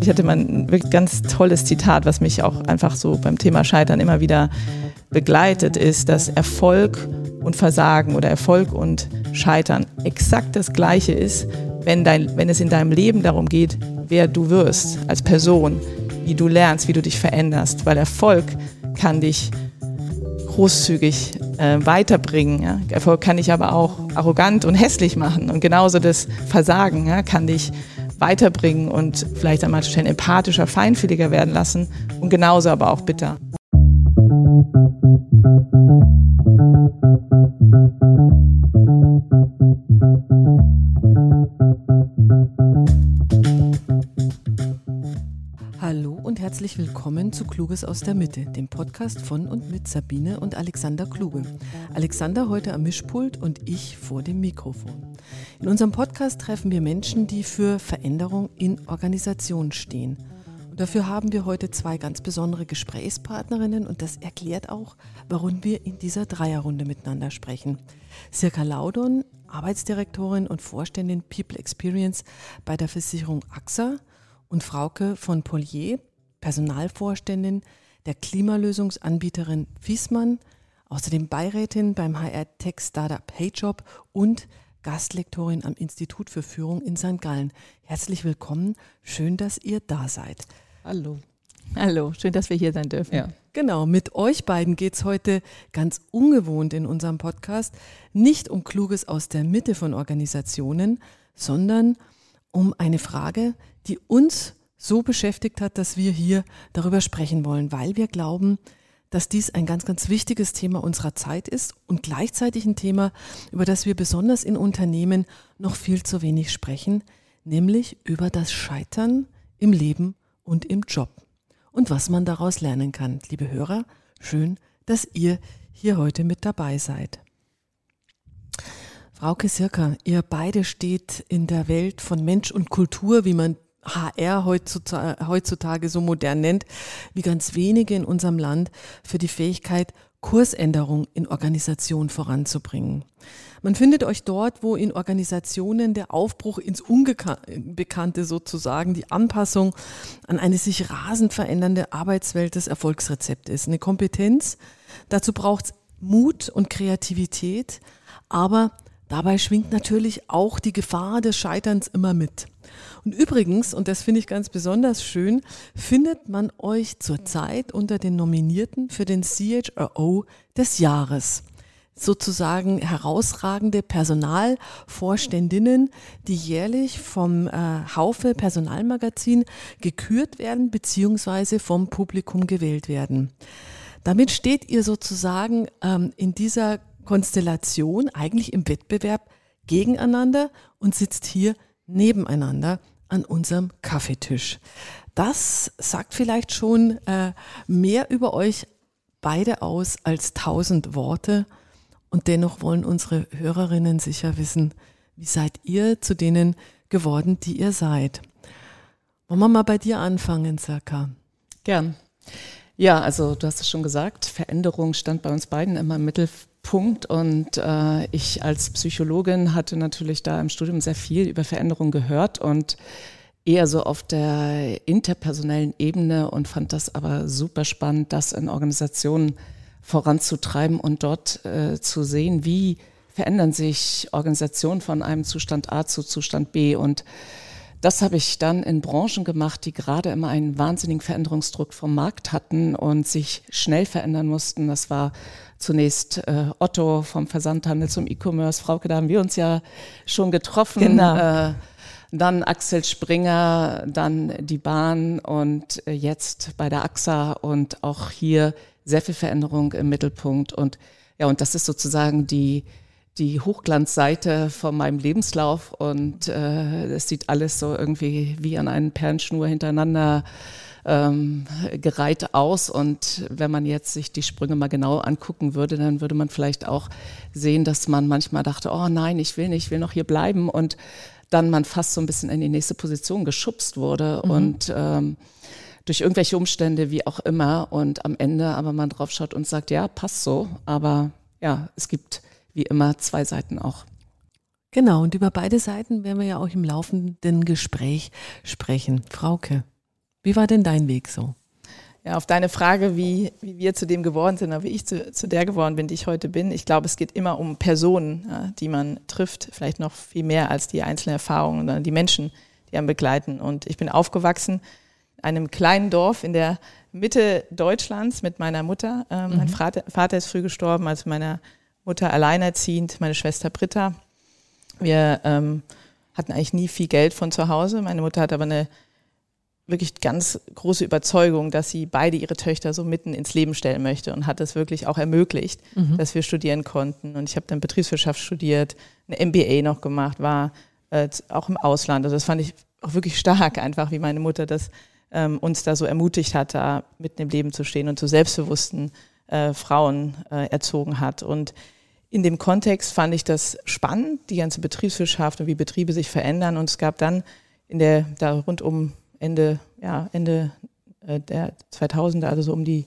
Ich hatte mal ein wirklich ganz tolles Zitat, was mich auch einfach so beim Thema Scheitern immer wieder begleitet, ist, dass Erfolg und Versagen oder Erfolg und Scheitern exakt das Gleiche ist, wenn, dein, wenn es in deinem Leben darum geht, wer du wirst als Person, wie du lernst, wie du dich veränderst. Weil Erfolg kann dich großzügig äh, weiterbringen. Ja? Erfolg kann dich aber auch arrogant und hässlich machen. Und genauso das Versagen ja, kann dich weiterbringen und vielleicht an manchen empathischer, feinfühliger werden lassen und genauso aber auch bitter. Herzlich willkommen zu Kluges aus der Mitte, dem Podcast von und mit Sabine und Alexander Kluge. Alexander heute am Mischpult und ich vor dem Mikrofon. In unserem Podcast treffen wir Menschen, die für Veränderung in Organisationen stehen. Und dafür haben wir heute zwei ganz besondere Gesprächspartnerinnen und das erklärt auch, warum wir in dieser Dreierrunde miteinander sprechen. Sirka Laudon, Arbeitsdirektorin und Vorständin People Experience bei der Versicherung AXA und Frauke von Polier, Personalvorständin der Klimalösungsanbieterin Fiesmann, außerdem Beirätin beim HR-Tech-Startup HeyJob und Gastlektorin am Institut für Führung in St. Gallen. Herzlich willkommen. Schön, dass ihr da seid. Hallo. Hallo, schön, dass wir hier sein dürfen. Ja. Genau, mit euch beiden geht es heute ganz ungewohnt in unserem Podcast nicht um Kluges aus der Mitte von Organisationen, sondern um eine Frage, die uns so beschäftigt hat, dass wir hier darüber sprechen wollen, weil wir glauben, dass dies ein ganz, ganz wichtiges Thema unserer Zeit ist und gleichzeitig ein Thema, über das wir besonders in Unternehmen noch viel zu wenig sprechen, nämlich über das Scheitern im Leben und im Job und was man daraus lernen kann. Liebe Hörer, schön, dass ihr hier heute mit dabei seid. Frauke Sirka, ihr beide steht in der Welt von Mensch und Kultur, wie man HR heutzutage so modern nennt, wie ganz wenige in unserem Land für die Fähigkeit, Kursänderung in Organisationen voranzubringen. Man findet euch dort, wo in Organisationen der Aufbruch ins Unbekannte sozusagen, die Anpassung an eine sich rasend verändernde Arbeitswelt das Erfolgsrezept ist. Eine Kompetenz, dazu braucht es Mut und Kreativität, aber dabei schwingt natürlich auch die Gefahr des Scheiterns immer mit. Und übrigens, und das finde ich ganz besonders schön, findet man euch zurzeit unter den Nominierten für den CHRO des Jahres sozusagen herausragende Personalvorständinnen, die jährlich vom äh, Haufe Personalmagazin gekürt werden beziehungsweise vom Publikum gewählt werden. Damit steht ihr sozusagen ähm, in dieser Konstellation eigentlich im Wettbewerb gegeneinander und sitzt hier nebeneinander an unserem Kaffeetisch. Das sagt vielleicht schon äh, mehr über euch beide aus als tausend Worte. Und dennoch wollen unsere Hörerinnen sicher wissen, wie seid ihr zu denen geworden, die ihr seid? Wollen wir mal bei dir anfangen, Saka? Gern. Ja, also du hast es schon gesagt, Veränderung stand bei uns beiden immer im Mittelpunkt Punkt. Und äh, ich als Psychologin hatte natürlich da im Studium sehr viel über Veränderung gehört und eher so auf der interpersonellen Ebene und fand das aber super spannend, das in Organisationen voranzutreiben und dort äh, zu sehen, wie verändern sich Organisationen von einem Zustand A zu Zustand B und das habe ich dann in Branchen gemacht, die gerade immer einen wahnsinnigen Veränderungsdruck vom Markt hatten und sich schnell verändern mussten. Das war zunächst äh, Otto vom Versandhandel zum E-Commerce. Frauke, da haben wir uns ja schon getroffen. Genau. Äh, dann Axel Springer, dann die Bahn und äh, jetzt bei der AXA und auch hier sehr viel Veränderung im Mittelpunkt. Und ja, und das ist sozusagen die, die Hochglanzseite von meinem Lebenslauf und äh, es sieht alles so irgendwie wie an einen Perlenschnur hintereinander ähm, gereiht aus. Und wenn man jetzt sich die Sprünge mal genau angucken würde, dann würde man vielleicht auch sehen, dass man manchmal dachte, oh nein, ich will nicht, ich will noch hier bleiben. Und dann man fast so ein bisschen in die nächste Position geschubst wurde. Mhm. Und ähm, durch irgendwelche Umstände, wie auch immer. Und am Ende aber man drauf schaut und sagt, ja, passt so. Aber ja, es gibt wie immer zwei Seiten auch. Genau, und über beide Seiten werden wir ja auch im laufenden Gespräch sprechen. Frauke. Wie war denn dein Weg so? Ja, auf deine Frage, wie, wie wir zu dem geworden sind oder wie ich zu, zu der geworden bin, die ich heute bin. Ich glaube, es geht immer um Personen, ja, die man trifft, vielleicht noch viel mehr als die einzelnen Erfahrungen, sondern die Menschen, die einen begleiten. Und ich bin aufgewachsen in einem kleinen Dorf in der Mitte Deutschlands mit meiner Mutter. Ähm, mhm. Mein Vater, Vater ist früh gestorben, als meine Mutter alleinerziehend, meine Schwester Britta. Wir ähm, hatten eigentlich nie viel Geld von zu Hause. Meine Mutter hat aber eine wirklich ganz große Überzeugung, dass sie beide ihre Töchter so mitten ins Leben stellen möchte und hat das wirklich auch ermöglicht, mhm. dass wir studieren konnten. Und ich habe dann Betriebswirtschaft studiert, eine MBA noch gemacht, war äh, auch im Ausland. Also das fand ich auch wirklich stark, einfach wie meine Mutter das ähm, uns da so ermutigt hat, da mitten im Leben zu stehen und zu selbstbewussten äh, Frauen äh, erzogen hat. Und in dem Kontext fand ich das spannend, die ganze Betriebswirtschaft und wie Betriebe sich verändern. Und es gab dann in der, da rund um Ende, ja, Ende äh, der 2000er, also so um die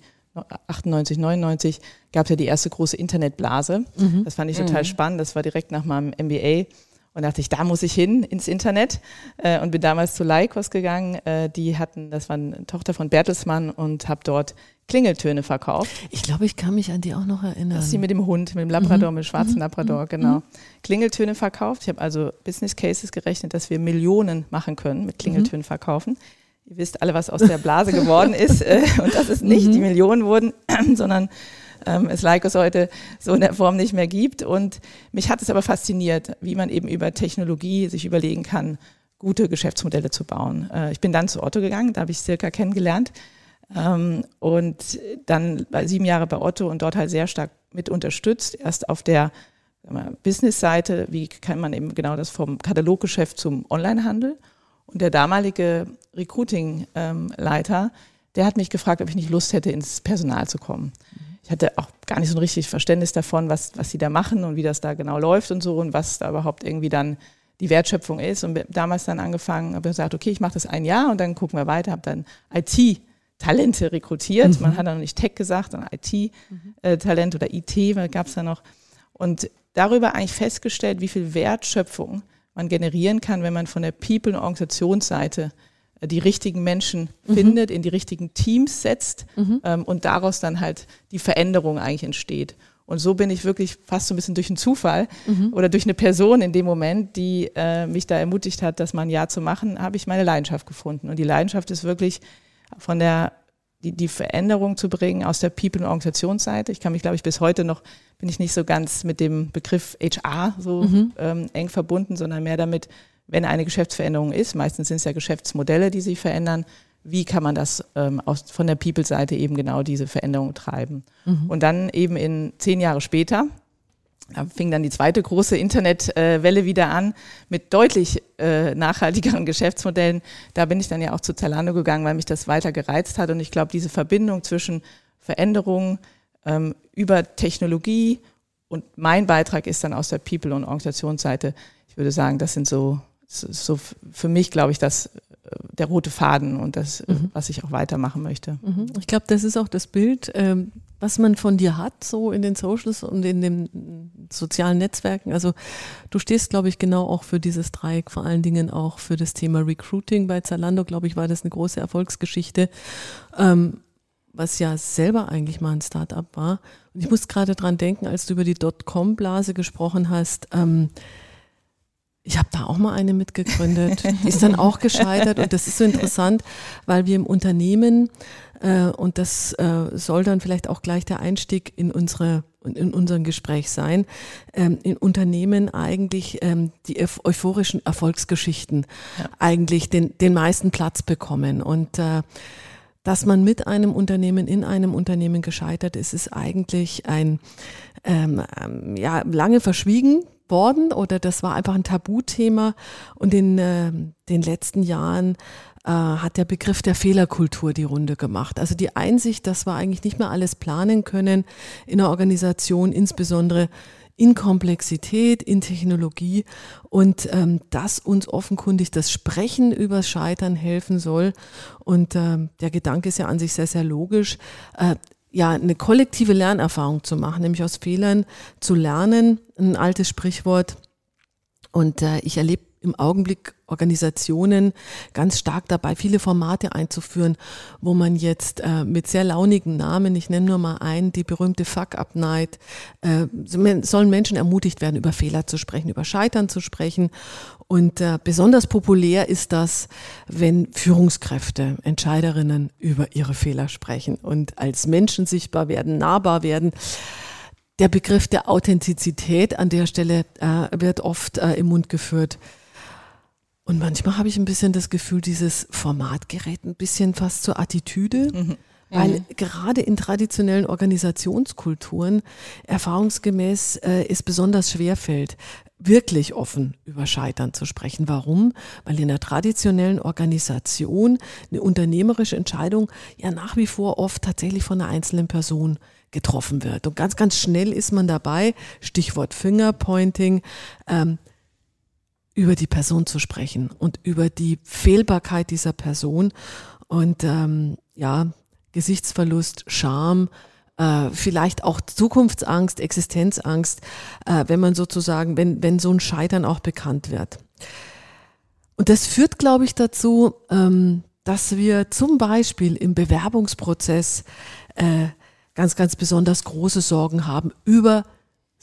98, 99, gab es ja die erste große Internetblase. Mhm. Das fand ich total mhm. spannend. Das war direkt nach meinem MBA. Und dachte ich, da muss ich hin ins Internet äh, und bin damals zu Lycos gegangen. Äh, die hatten, das war eine Tochter von Bertelsmann und habe dort Klingeltöne verkauft. Ich glaube, ich kann mich an die auch noch erinnern. Das ist sie mit dem Hund, mit dem Labrador, mhm. mit dem schwarzen mhm. Labrador, genau. Mhm. Klingeltöne verkauft. Ich habe also Business Cases gerechnet, dass wir Millionen machen können mit Klingeltönen mhm. verkaufen. Ihr wisst alle, was aus der Blase geworden ist. Äh, und das ist nicht die mhm. Millionen wurden, sondern ähm, es Lycos heute so in der Form nicht mehr gibt. Und mich hat es aber fasziniert, wie man eben über Technologie sich überlegen kann, gute Geschäftsmodelle zu bauen. Äh, ich bin dann zu Otto gegangen, da habe ich Circa kennengelernt. Ähm, und dann war sieben Jahre bei Otto und dort halt sehr stark mit unterstützt. Erst auf der Business-Seite, wie kann man eben genau das vom Kataloggeschäft zum Onlinehandel. Und der damalige Recruiting-Leiter, der hat mich gefragt, ob ich nicht Lust hätte, ins Personal zu kommen ich hatte auch gar nicht so ein richtiges Verständnis davon, was, was sie da machen und wie das da genau läuft und so und was da überhaupt irgendwie dann die Wertschöpfung ist. Und damals dann angefangen, habe gesagt, okay, ich mache das ein Jahr und dann gucken wir weiter, habe dann IT-Talente rekrutiert. Mhm. Man hat dann nicht Tech gesagt, sondern IT-Talent oder IT gab es da noch. Und darüber eigentlich festgestellt, wie viel Wertschöpfung man generieren kann, wenn man von der People- und Organisationsseite die richtigen Menschen mhm. findet, in die richtigen Teams setzt mhm. ähm, und daraus dann halt die Veränderung eigentlich entsteht. Und so bin ich wirklich fast so ein bisschen durch einen Zufall mhm. oder durch eine Person in dem Moment, die äh, mich da ermutigt hat, das mal ein Jahr zu machen, habe ich meine Leidenschaft gefunden. Und die Leidenschaft ist wirklich von der die, die Veränderung zu bringen aus der People- und Organisationsseite. Ich kann mich, glaube ich, bis heute noch, bin ich nicht so ganz mit dem Begriff HR so mhm. ähm, eng verbunden, sondern mehr damit, wenn eine Geschäftsveränderung ist, meistens sind es ja Geschäftsmodelle, die sich verändern, wie kann man das ähm, aus, von der People-Seite eben genau diese Veränderung treiben. Mhm. Und dann eben in zehn Jahre später, da fing dann die zweite große Internetwelle wieder an mit deutlich äh, nachhaltigeren Geschäftsmodellen. Da bin ich dann ja auch zu Zalando gegangen, weil mich das weiter gereizt hat. Und ich glaube, diese Verbindung zwischen Veränderung ähm, über Technologie und mein Beitrag ist dann aus der People- und Organisationsseite. Ich würde sagen, das sind so so für mich, glaube ich, das äh, der rote Faden und das, mhm. was ich auch weitermachen möchte. Mhm. Ich glaube, das ist auch das Bild, ähm, was man von dir hat, so in den Socials und in den sozialen Netzwerken. Also du stehst, glaube ich, genau auch für dieses Dreieck, vor allen Dingen auch für das Thema Recruiting. Bei Zalando, glaube ich, war das eine große Erfolgsgeschichte, ähm, was ja selber eigentlich mal ein Startup war. Und ich muss gerade dran denken, als du über die Dotcom-Blase gesprochen hast, ähm, ich habe da auch mal eine mitgegründet, die ist dann auch gescheitert und das ist so interessant, weil wir im Unternehmen und das äh, soll dann vielleicht auch gleich der Einstieg in unsere in unserem Gespräch sein, ähm, in Unternehmen eigentlich ähm, die euphorischen Erfolgsgeschichten ja. eigentlich den den meisten Platz bekommen und äh, dass man mit einem Unternehmen in einem Unternehmen gescheitert ist, ist eigentlich ein ähm, ähm ja lange verschwiegen worden oder das war einfach ein Tabuthema. Und in äh, den letzten Jahren äh, hat der Begriff der Fehlerkultur die Runde gemacht. Also die Einsicht, dass wir eigentlich nicht mehr alles planen können in der Organisation, insbesondere in Komplexität, in Technologie und ähm, dass uns offenkundig das Sprechen über Scheitern helfen soll. Und ähm, der Gedanke ist ja an sich sehr, sehr logisch. Äh, ja, eine kollektive Lernerfahrung zu machen, nämlich aus Fehlern zu lernen. Ein altes Sprichwort. Und äh, ich erlebe im Augenblick Organisationen ganz stark dabei, viele Formate einzuführen, wo man jetzt äh, mit sehr launigen Namen, ich nenne nur mal einen, die berühmte Fuck-Up-Night, äh, sollen Menschen ermutigt werden, über Fehler zu sprechen, über Scheitern zu sprechen. Und äh, besonders populär ist das, wenn Führungskräfte, Entscheiderinnen über ihre Fehler sprechen und als Menschen sichtbar werden, nahbar werden. Der Begriff der Authentizität an der Stelle äh, wird oft äh, im Mund geführt. Und manchmal habe ich ein bisschen das Gefühl, dieses Format gerät ein bisschen fast zur Attitüde. Mhm. Weil mhm. gerade in traditionellen Organisationskulturen erfahrungsgemäß äh, es besonders schwer fällt, wirklich offen über Scheitern zu sprechen. Warum? Weil in der traditionellen Organisation eine unternehmerische Entscheidung ja nach wie vor oft tatsächlich von einer einzelnen Person getroffen wird. Und ganz, ganz schnell ist man dabei, Stichwort Fingerpointing, ähm, über die Person zu sprechen und über die Fehlbarkeit dieser Person und ähm, ja, Gesichtsverlust, Scham, äh, vielleicht auch Zukunftsangst, Existenzangst, äh, wenn man sozusagen, wenn, wenn so ein Scheitern auch bekannt wird. Und das führt, glaube ich, dazu, ähm, dass wir zum Beispiel im Bewerbungsprozess äh, ganz, ganz besonders große Sorgen haben über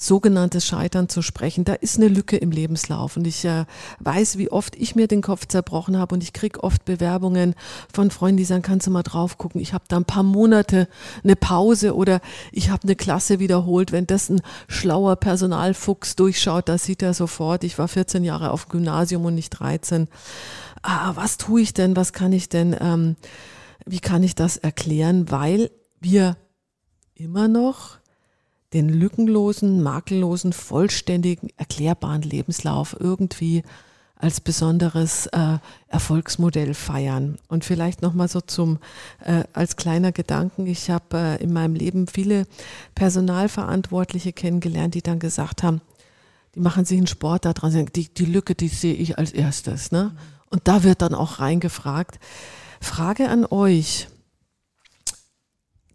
sogenanntes Scheitern zu sprechen. Da ist eine Lücke im Lebenslauf und ich äh, weiß, wie oft ich mir den Kopf zerbrochen habe und ich krieg oft Bewerbungen von Freunden, die sagen, kannst du mal drauf gucken, ich habe da ein paar Monate eine Pause oder ich habe eine Klasse wiederholt. Wenn das ein schlauer Personalfuchs durchschaut, da sieht er sofort, ich war 14 Jahre auf Gymnasium und nicht 13. Ah, was tue ich denn, was kann ich denn, ähm, wie kann ich das erklären, weil wir immer noch den lückenlosen, makellosen, vollständigen, erklärbaren Lebenslauf irgendwie als besonderes äh, Erfolgsmodell feiern. Und vielleicht noch mal so zum äh, als kleiner Gedanken: Ich habe äh, in meinem Leben viele Personalverantwortliche kennengelernt, die dann gesagt haben, die machen sich einen Sport daran, die, die Lücke, die sehe ich als erstes. Ne? Und da wird dann auch reingefragt. Frage an euch: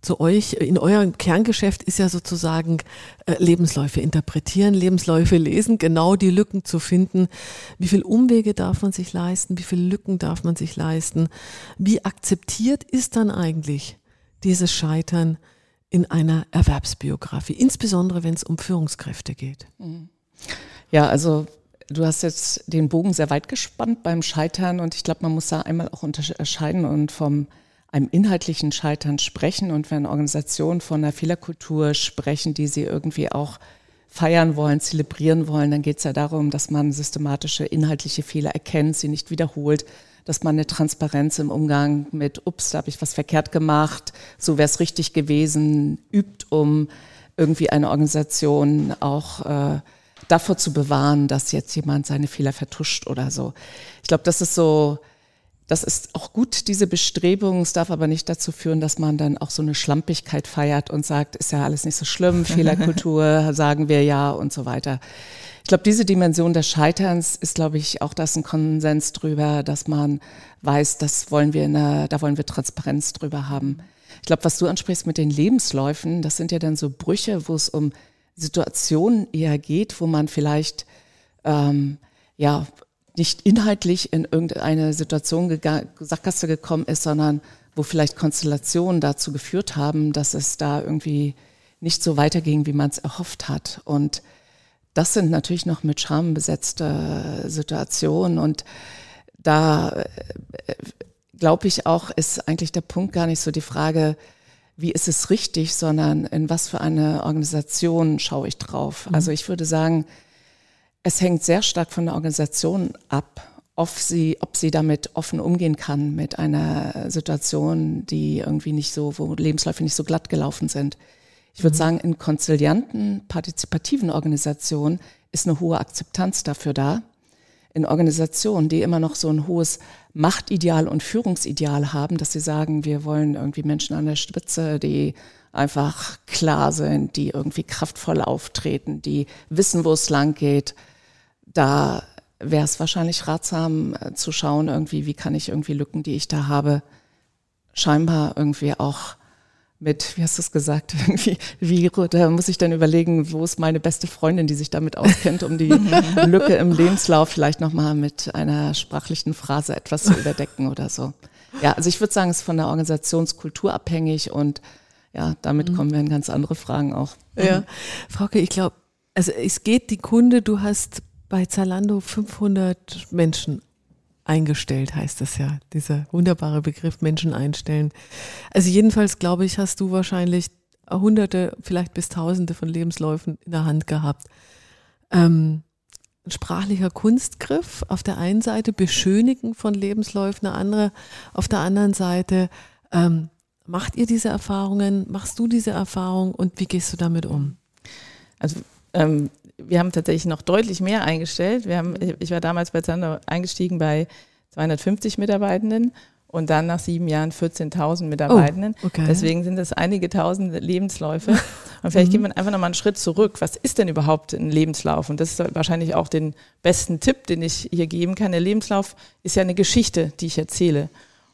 zu euch, in eurem Kerngeschäft ist ja sozusagen äh, Lebensläufe interpretieren, Lebensläufe lesen, genau die Lücken zu finden. Wie viel Umwege darf man sich leisten? Wie viele Lücken darf man sich leisten? Wie akzeptiert ist dann eigentlich dieses Scheitern in einer Erwerbsbiografie, insbesondere wenn es um Führungskräfte geht? Mhm. Ja, also Du hast jetzt den Bogen sehr weit gespannt beim Scheitern und ich glaube, man muss da einmal auch unterscheiden und vom einem inhaltlichen Scheitern sprechen und wenn Organisationen von einer Fehlerkultur sprechen, die sie irgendwie auch feiern wollen, zelebrieren wollen, dann geht es ja darum, dass man systematische inhaltliche Fehler erkennt, sie nicht wiederholt, dass man eine Transparenz im Umgang mit, ups, da habe ich was verkehrt gemacht, so wäre es richtig gewesen, übt, um irgendwie eine Organisation auch äh, davor zu bewahren, dass jetzt jemand seine Fehler vertuscht oder so. Ich glaube, das ist so das ist auch gut, diese Bestrebung. Es darf aber nicht dazu führen, dass man dann auch so eine Schlampigkeit feiert und sagt, ist ja alles nicht so schlimm, Fehlerkultur, sagen wir ja und so weiter. Ich glaube, diese Dimension des Scheiterns ist, glaube ich, auch das ein Konsens drüber, dass man weiß, das wollen wir der, da wollen wir Transparenz drüber haben. Ich glaube, was du ansprichst mit den Lebensläufen, das sind ja dann so Brüche, wo es um Situationen eher geht, wo man vielleicht ähm, ja nicht inhaltlich in irgendeine Situation Sackgasse gekommen ist, sondern wo vielleicht Konstellationen dazu geführt haben, dass es da irgendwie nicht so weiterging, wie man es erhofft hat. Und das sind natürlich noch mit Scham besetzte Situationen. Und da äh, glaube ich auch, ist eigentlich der Punkt gar nicht so die Frage, wie ist es richtig, sondern in was für eine Organisation schaue ich drauf. Mhm. Also ich würde sagen, es hängt sehr stark von der Organisation ab, ob sie, ob sie damit offen umgehen kann mit einer Situation, die irgendwie nicht so, wo Lebensläufe nicht so glatt gelaufen sind. Ich würde mhm. sagen, in konzilianten, partizipativen Organisationen ist eine hohe Akzeptanz dafür da. In Organisationen, die immer noch so ein hohes Machtideal und Führungsideal haben, dass sie sagen, wir wollen irgendwie Menschen an der Spitze, die einfach klar sind, die irgendwie kraftvoll auftreten, die wissen, wo es lang geht, da wäre es wahrscheinlich ratsam äh, zu schauen, irgendwie, wie kann ich irgendwie Lücken, die ich da habe, scheinbar irgendwie auch mit, wie hast du es gesagt, irgendwie, wie, da muss ich dann überlegen, wo ist meine beste Freundin, die sich damit auskennt, um die Lücke im Lebenslauf vielleicht nochmal mit einer sprachlichen Phrase etwas zu überdecken oder so. Ja, also ich würde sagen, es ist von der Organisationskultur abhängig und ja, damit mhm. kommen wir in ganz andere Fragen auch. Ja, Frauke, ich glaube, also es geht die Kunde, du hast bei Zalando 500 Menschen eingestellt, heißt das ja, dieser wunderbare Begriff Menschen einstellen. Also jedenfalls glaube ich, hast du wahrscheinlich hunderte, vielleicht bis tausende von Lebensläufen in der Hand gehabt. Ähm, sprachlicher Kunstgriff auf der einen Seite, Beschönigen von Lebensläufen, eine andere auf der anderen Seite. Ähm, macht ihr diese Erfahrungen? Machst du diese Erfahrung und wie gehst du damit um? Also ähm, wir haben tatsächlich noch deutlich mehr eingestellt. Wir haben, ich war damals bei Zander eingestiegen bei 250 Mitarbeitenden und dann nach sieben Jahren 14.000 Mitarbeitenden. Oh, okay. Deswegen sind das einige tausend Lebensläufe. Und vielleicht mhm. gehen wir einfach nochmal einen Schritt zurück. Was ist denn überhaupt ein Lebenslauf? Und das ist wahrscheinlich auch den besten Tipp, den ich hier geben kann. Der Lebenslauf ist ja eine Geschichte, die ich erzähle.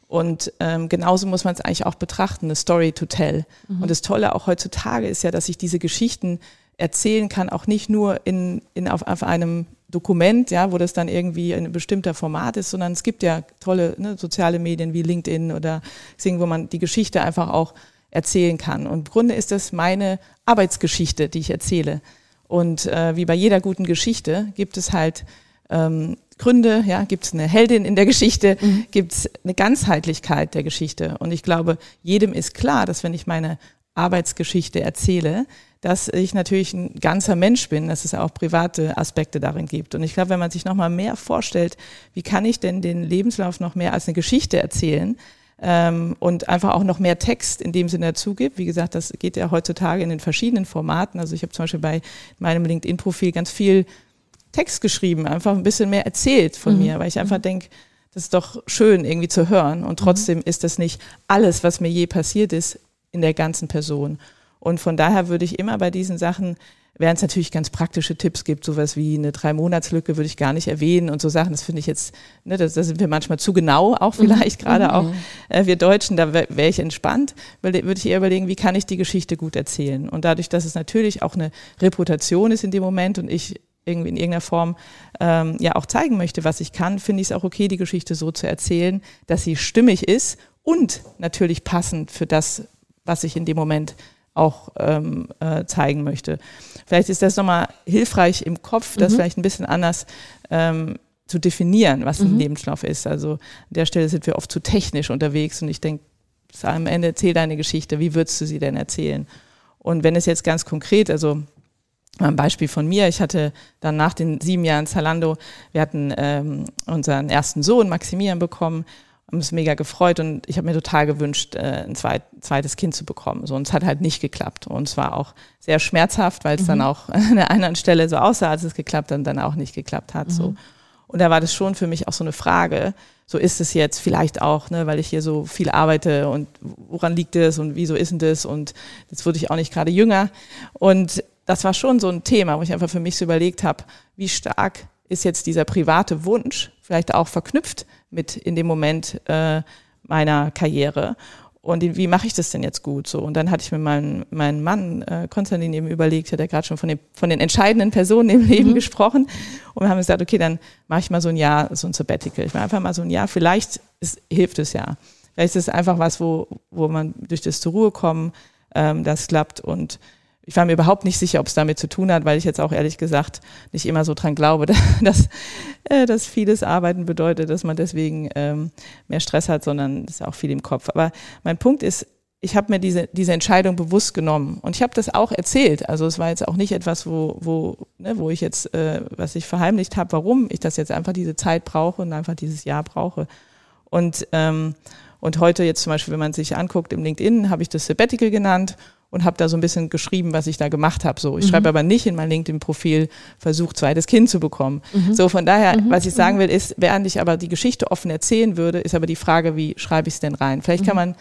Und ähm, genauso muss man es eigentlich auch betrachten, eine Story to tell. Mhm. Und das Tolle auch heutzutage ist ja, dass ich diese Geschichten erzählen kann, auch nicht nur in, in auf, auf einem Dokument, ja, wo das dann irgendwie ein bestimmter Format ist, sondern es gibt ja tolle ne, soziale Medien wie LinkedIn oder Sing, wo man die Geschichte einfach auch erzählen kann. Und im Grunde ist das meine Arbeitsgeschichte, die ich erzähle. Und äh, wie bei jeder guten Geschichte gibt es halt ähm, Gründe, ja, gibt es eine Heldin in der Geschichte, mhm. gibt es eine Ganzheitlichkeit der Geschichte. Und ich glaube, jedem ist klar, dass wenn ich meine Arbeitsgeschichte erzähle, dass ich natürlich ein ganzer Mensch bin, dass es auch private Aspekte darin gibt. Und ich glaube, wenn man sich nochmal mehr vorstellt, wie kann ich denn den Lebenslauf noch mehr als eine Geschichte erzählen, ähm, und einfach auch noch mehr Text in dem Sinne dazu gibt. Wie gesagt, das geht ja heutzutage in den verschiedenen Formaten. Also ich habe zum Beispiel bei meinem LinkedIn-Profil ganz viel Text geschrieben, einfach ein bisschen mehr erzählt von mhm. mir, weil ich einfach mhm. denke, das ist doch schön irgendwie zu hören. Und trotzdem mhm. ist das nicht alles, was mir je passiert ist, in der ganzen Person. Und von daher würde ich immer bei diesen Sachen, während es natürlich ganz praktische Tipps gibt, sowas wie eine Drei-Monats-Lücke würde ich gar nicht erwähnen und so Sachen, das finde ich jetzt, ne, da sind wir manchmal zu genau, auch mhm. vielleicht mhm. gerade auch äh, wir Deutschen, da wäre wär ich entspannt, weil würde ich eher überlegen, wie kann ich die Geschichte gut erzählen. Und dadurch, dass es natürlich auch eine Reputation ist in dem Moment und ich irgendwie in irgendeiner Form ähm, ja auch zeigen möchte, was ich kann, finde ich es auch okay, die Geschichte so zu erzählen, dass sie stimmig ist und natürlich passend für das, was ich in dem Moment auch ähm, äh, zeigen möchte. Vielleicht ist das nochmal hilfreich im Kopf, das mhm. vielleicht ein bisschen anders ähm, zu definieren, was mhm. ein Lebenslauf ist. Also an der Stelle sind wir oft zu technisch unterwegs und ich denke, am Ende erzähl deine Geschichte, wie würdest du sie denn erzählen? Und wenn es jetzt ganz konkret, also ein Beispiel von mir. Ich hatte dann nach den sieben Jahren Zalando, wir hatten ähm, unseren ersten Sohn Maximilian bekommen haben uns mega gefreut und ich habe mir total gewünscht, äh, ein zweit, zweites Kind zu bekommen. So, und es hat halt nicht geklappt. Und es war auch sehr schmerzhaft, weil es mhm. dann auch an der anderen Stelle so aussah, als es geklappt hat und dann auch nicht geklappt hat. Mhm. So. Und da war das schon für mich auch so eine Frage, so ist es jetzt vielleicht auch, ne, weil ich hier so viel arbeite und woran liegt es und wieso ist denn das und jetzt wurde ich auch nicht gerade jünger. Und das war schon so ein Thema, wo ich einfach für mich so überlegt habe, wie stark ist jetzt dieser private Wunsch vielleicht auch verknüpft mit in dem Moment äh, meiner Karriere. Und wie mache ich das denn jetzt gut? So und dann hatte ich mir meinen meinen Mann äh, Konstantin eben überlegt, hatte ja gerade schon von den von den entscheidenden Personen im Leben mhm. gesprochen und wir haben gesagt, okay, dann mache ich mal so ein Jahr so ein Sabbatical. Ich mache einfach mal so ein Jahr. Vielleicht ist, hilft es ja. Vielleicht ist es einfach was, wo wo man durch das zur Ruhe kommen, ähm, das klappt und ich war mir überhaupt nicht sicher, ob es damit zu tun hat, weil ich jetzt auch ehrlich gesagt nicht immer so dran glaube, dass, äh, dass vieles Arbeiten bedeutet, dass man deswegen ähm, mehr Stress hat, sondern es ist auch viel im Kopf. Aber mein Punkt ist, ich habe mir diese, diese Entscheidung bewusst genommen und ich habe das auch erzählt. Also es war jetzt auch nicht etwas, wo, wo, ne, wo ich jetzt, äh, was ich verheimlicht habe, warum ich das jetzt einfach diese Zeit brauche und einfach dieses Jahr brauche. Und, ähm, und heute jetzt zum Beispiel, wenn man sich anguckt im LinkedIn, habe ich das Sabbatical genannt und habe da so ein bisschen geschrieben, was ich da gemacht habe. So, ich mhm. schreibe aber nicht in mein LinkedIn-Profil, versucht zweites Kind zu bekommen. Mhm. So, von daher, mhm. was ich sagen will, ist, während ich aber die Geschichte offen erzählen würde, ist aber die Frage, wie schreibe ich es denn rein? Vielleicht kann mhm. man,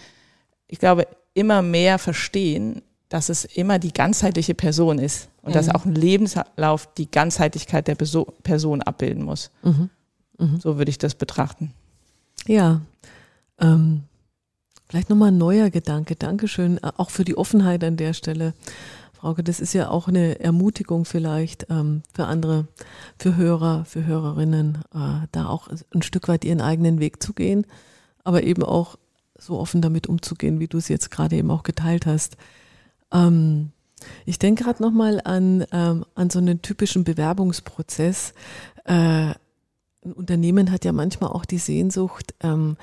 ich glaube, immer mehr verstehen, dass es immer die ganzheitliche Person ist und dass mhm. auch ein Lebenslauf die Ganzheitlichkeit der Person abbilden muss. Mhm. So würde ich das betrachten. Ja. Ähm Vielleicht nochmal ein neuer Gedanke. Dankeschön, äh, auch für die Offenheit an der Stelle. Frauke, das ist ja auch eine Ermutigung vielleicht ähm, für andere, für Hörer, für Hörerinnen, äh, da auch ein Stück weit ihren eigenen Weg zu gehen, aber eben auch so offen damit umzugehen, wie du es jetzt gerade eben auch geteilt hast. Ähm, ich denke gerade nochmal an, ähm, an so einen typischen Bewerbungsprozess. Äh, ein Unternehmen hat ja manchmal auch die Sehnsucht, ähm,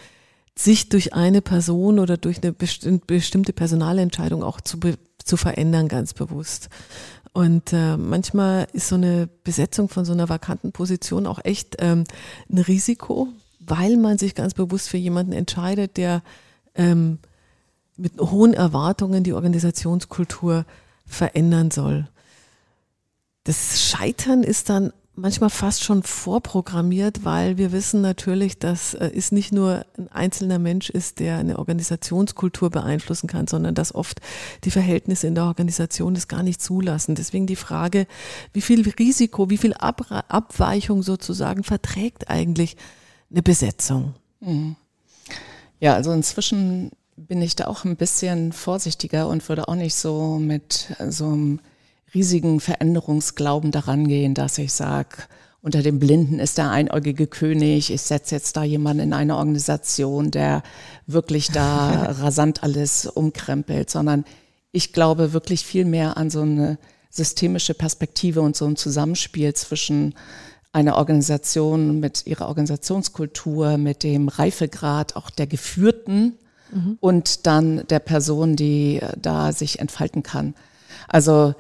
sich durch eine Person oder durch eine bestimmte Personalentscheidung auch zu, zu verändern, ganz bewusst. Und äh, manchmal ist so eine Besetzung von so einer vakanten Position auch echt ähm, ein Risiko, weil man sich ganz bewusst für jemanden entscheidet, der ähm, mit hohen Erwartungen die Organisationskultur verändern soll. Das Scheitern ist dann manchmal fast schon vorprogrammiert, weil wir wissen natürlich, dass äh, es nicht nur ein einzelner Mensch ist, der eine Organisationskultur beeinflussen kann, sondern dass oft die Verhältnisse in der Organisation das gar nicht zulassen. Deswegen die Frage, wie viel Risiko, wie viel Abweichung sozusagen verträgt eigentlich eine Besetzung? Mhm. Ja, also inzwischen bin ich da auch ein bisschen vorsichtiger und würde auch nicht so mit so einem riesigen Veränderungsglauben daran gehen, dass ich sage, unter den Blinden ist der einäugige König. Ich setze jetzt da jemanden in eine Organisation, der wirklich da rasant alles umkrempelt, sondern ich glaube wirklich viel mehr an so eine systemische Perspektive und so ein Zusammenspiel zwischen einer Organisation mit ihrer Organisationskultur, mit dem Reifegrad auch der Geführten mhm. und dann der Person, die da sich entfalten kann. Also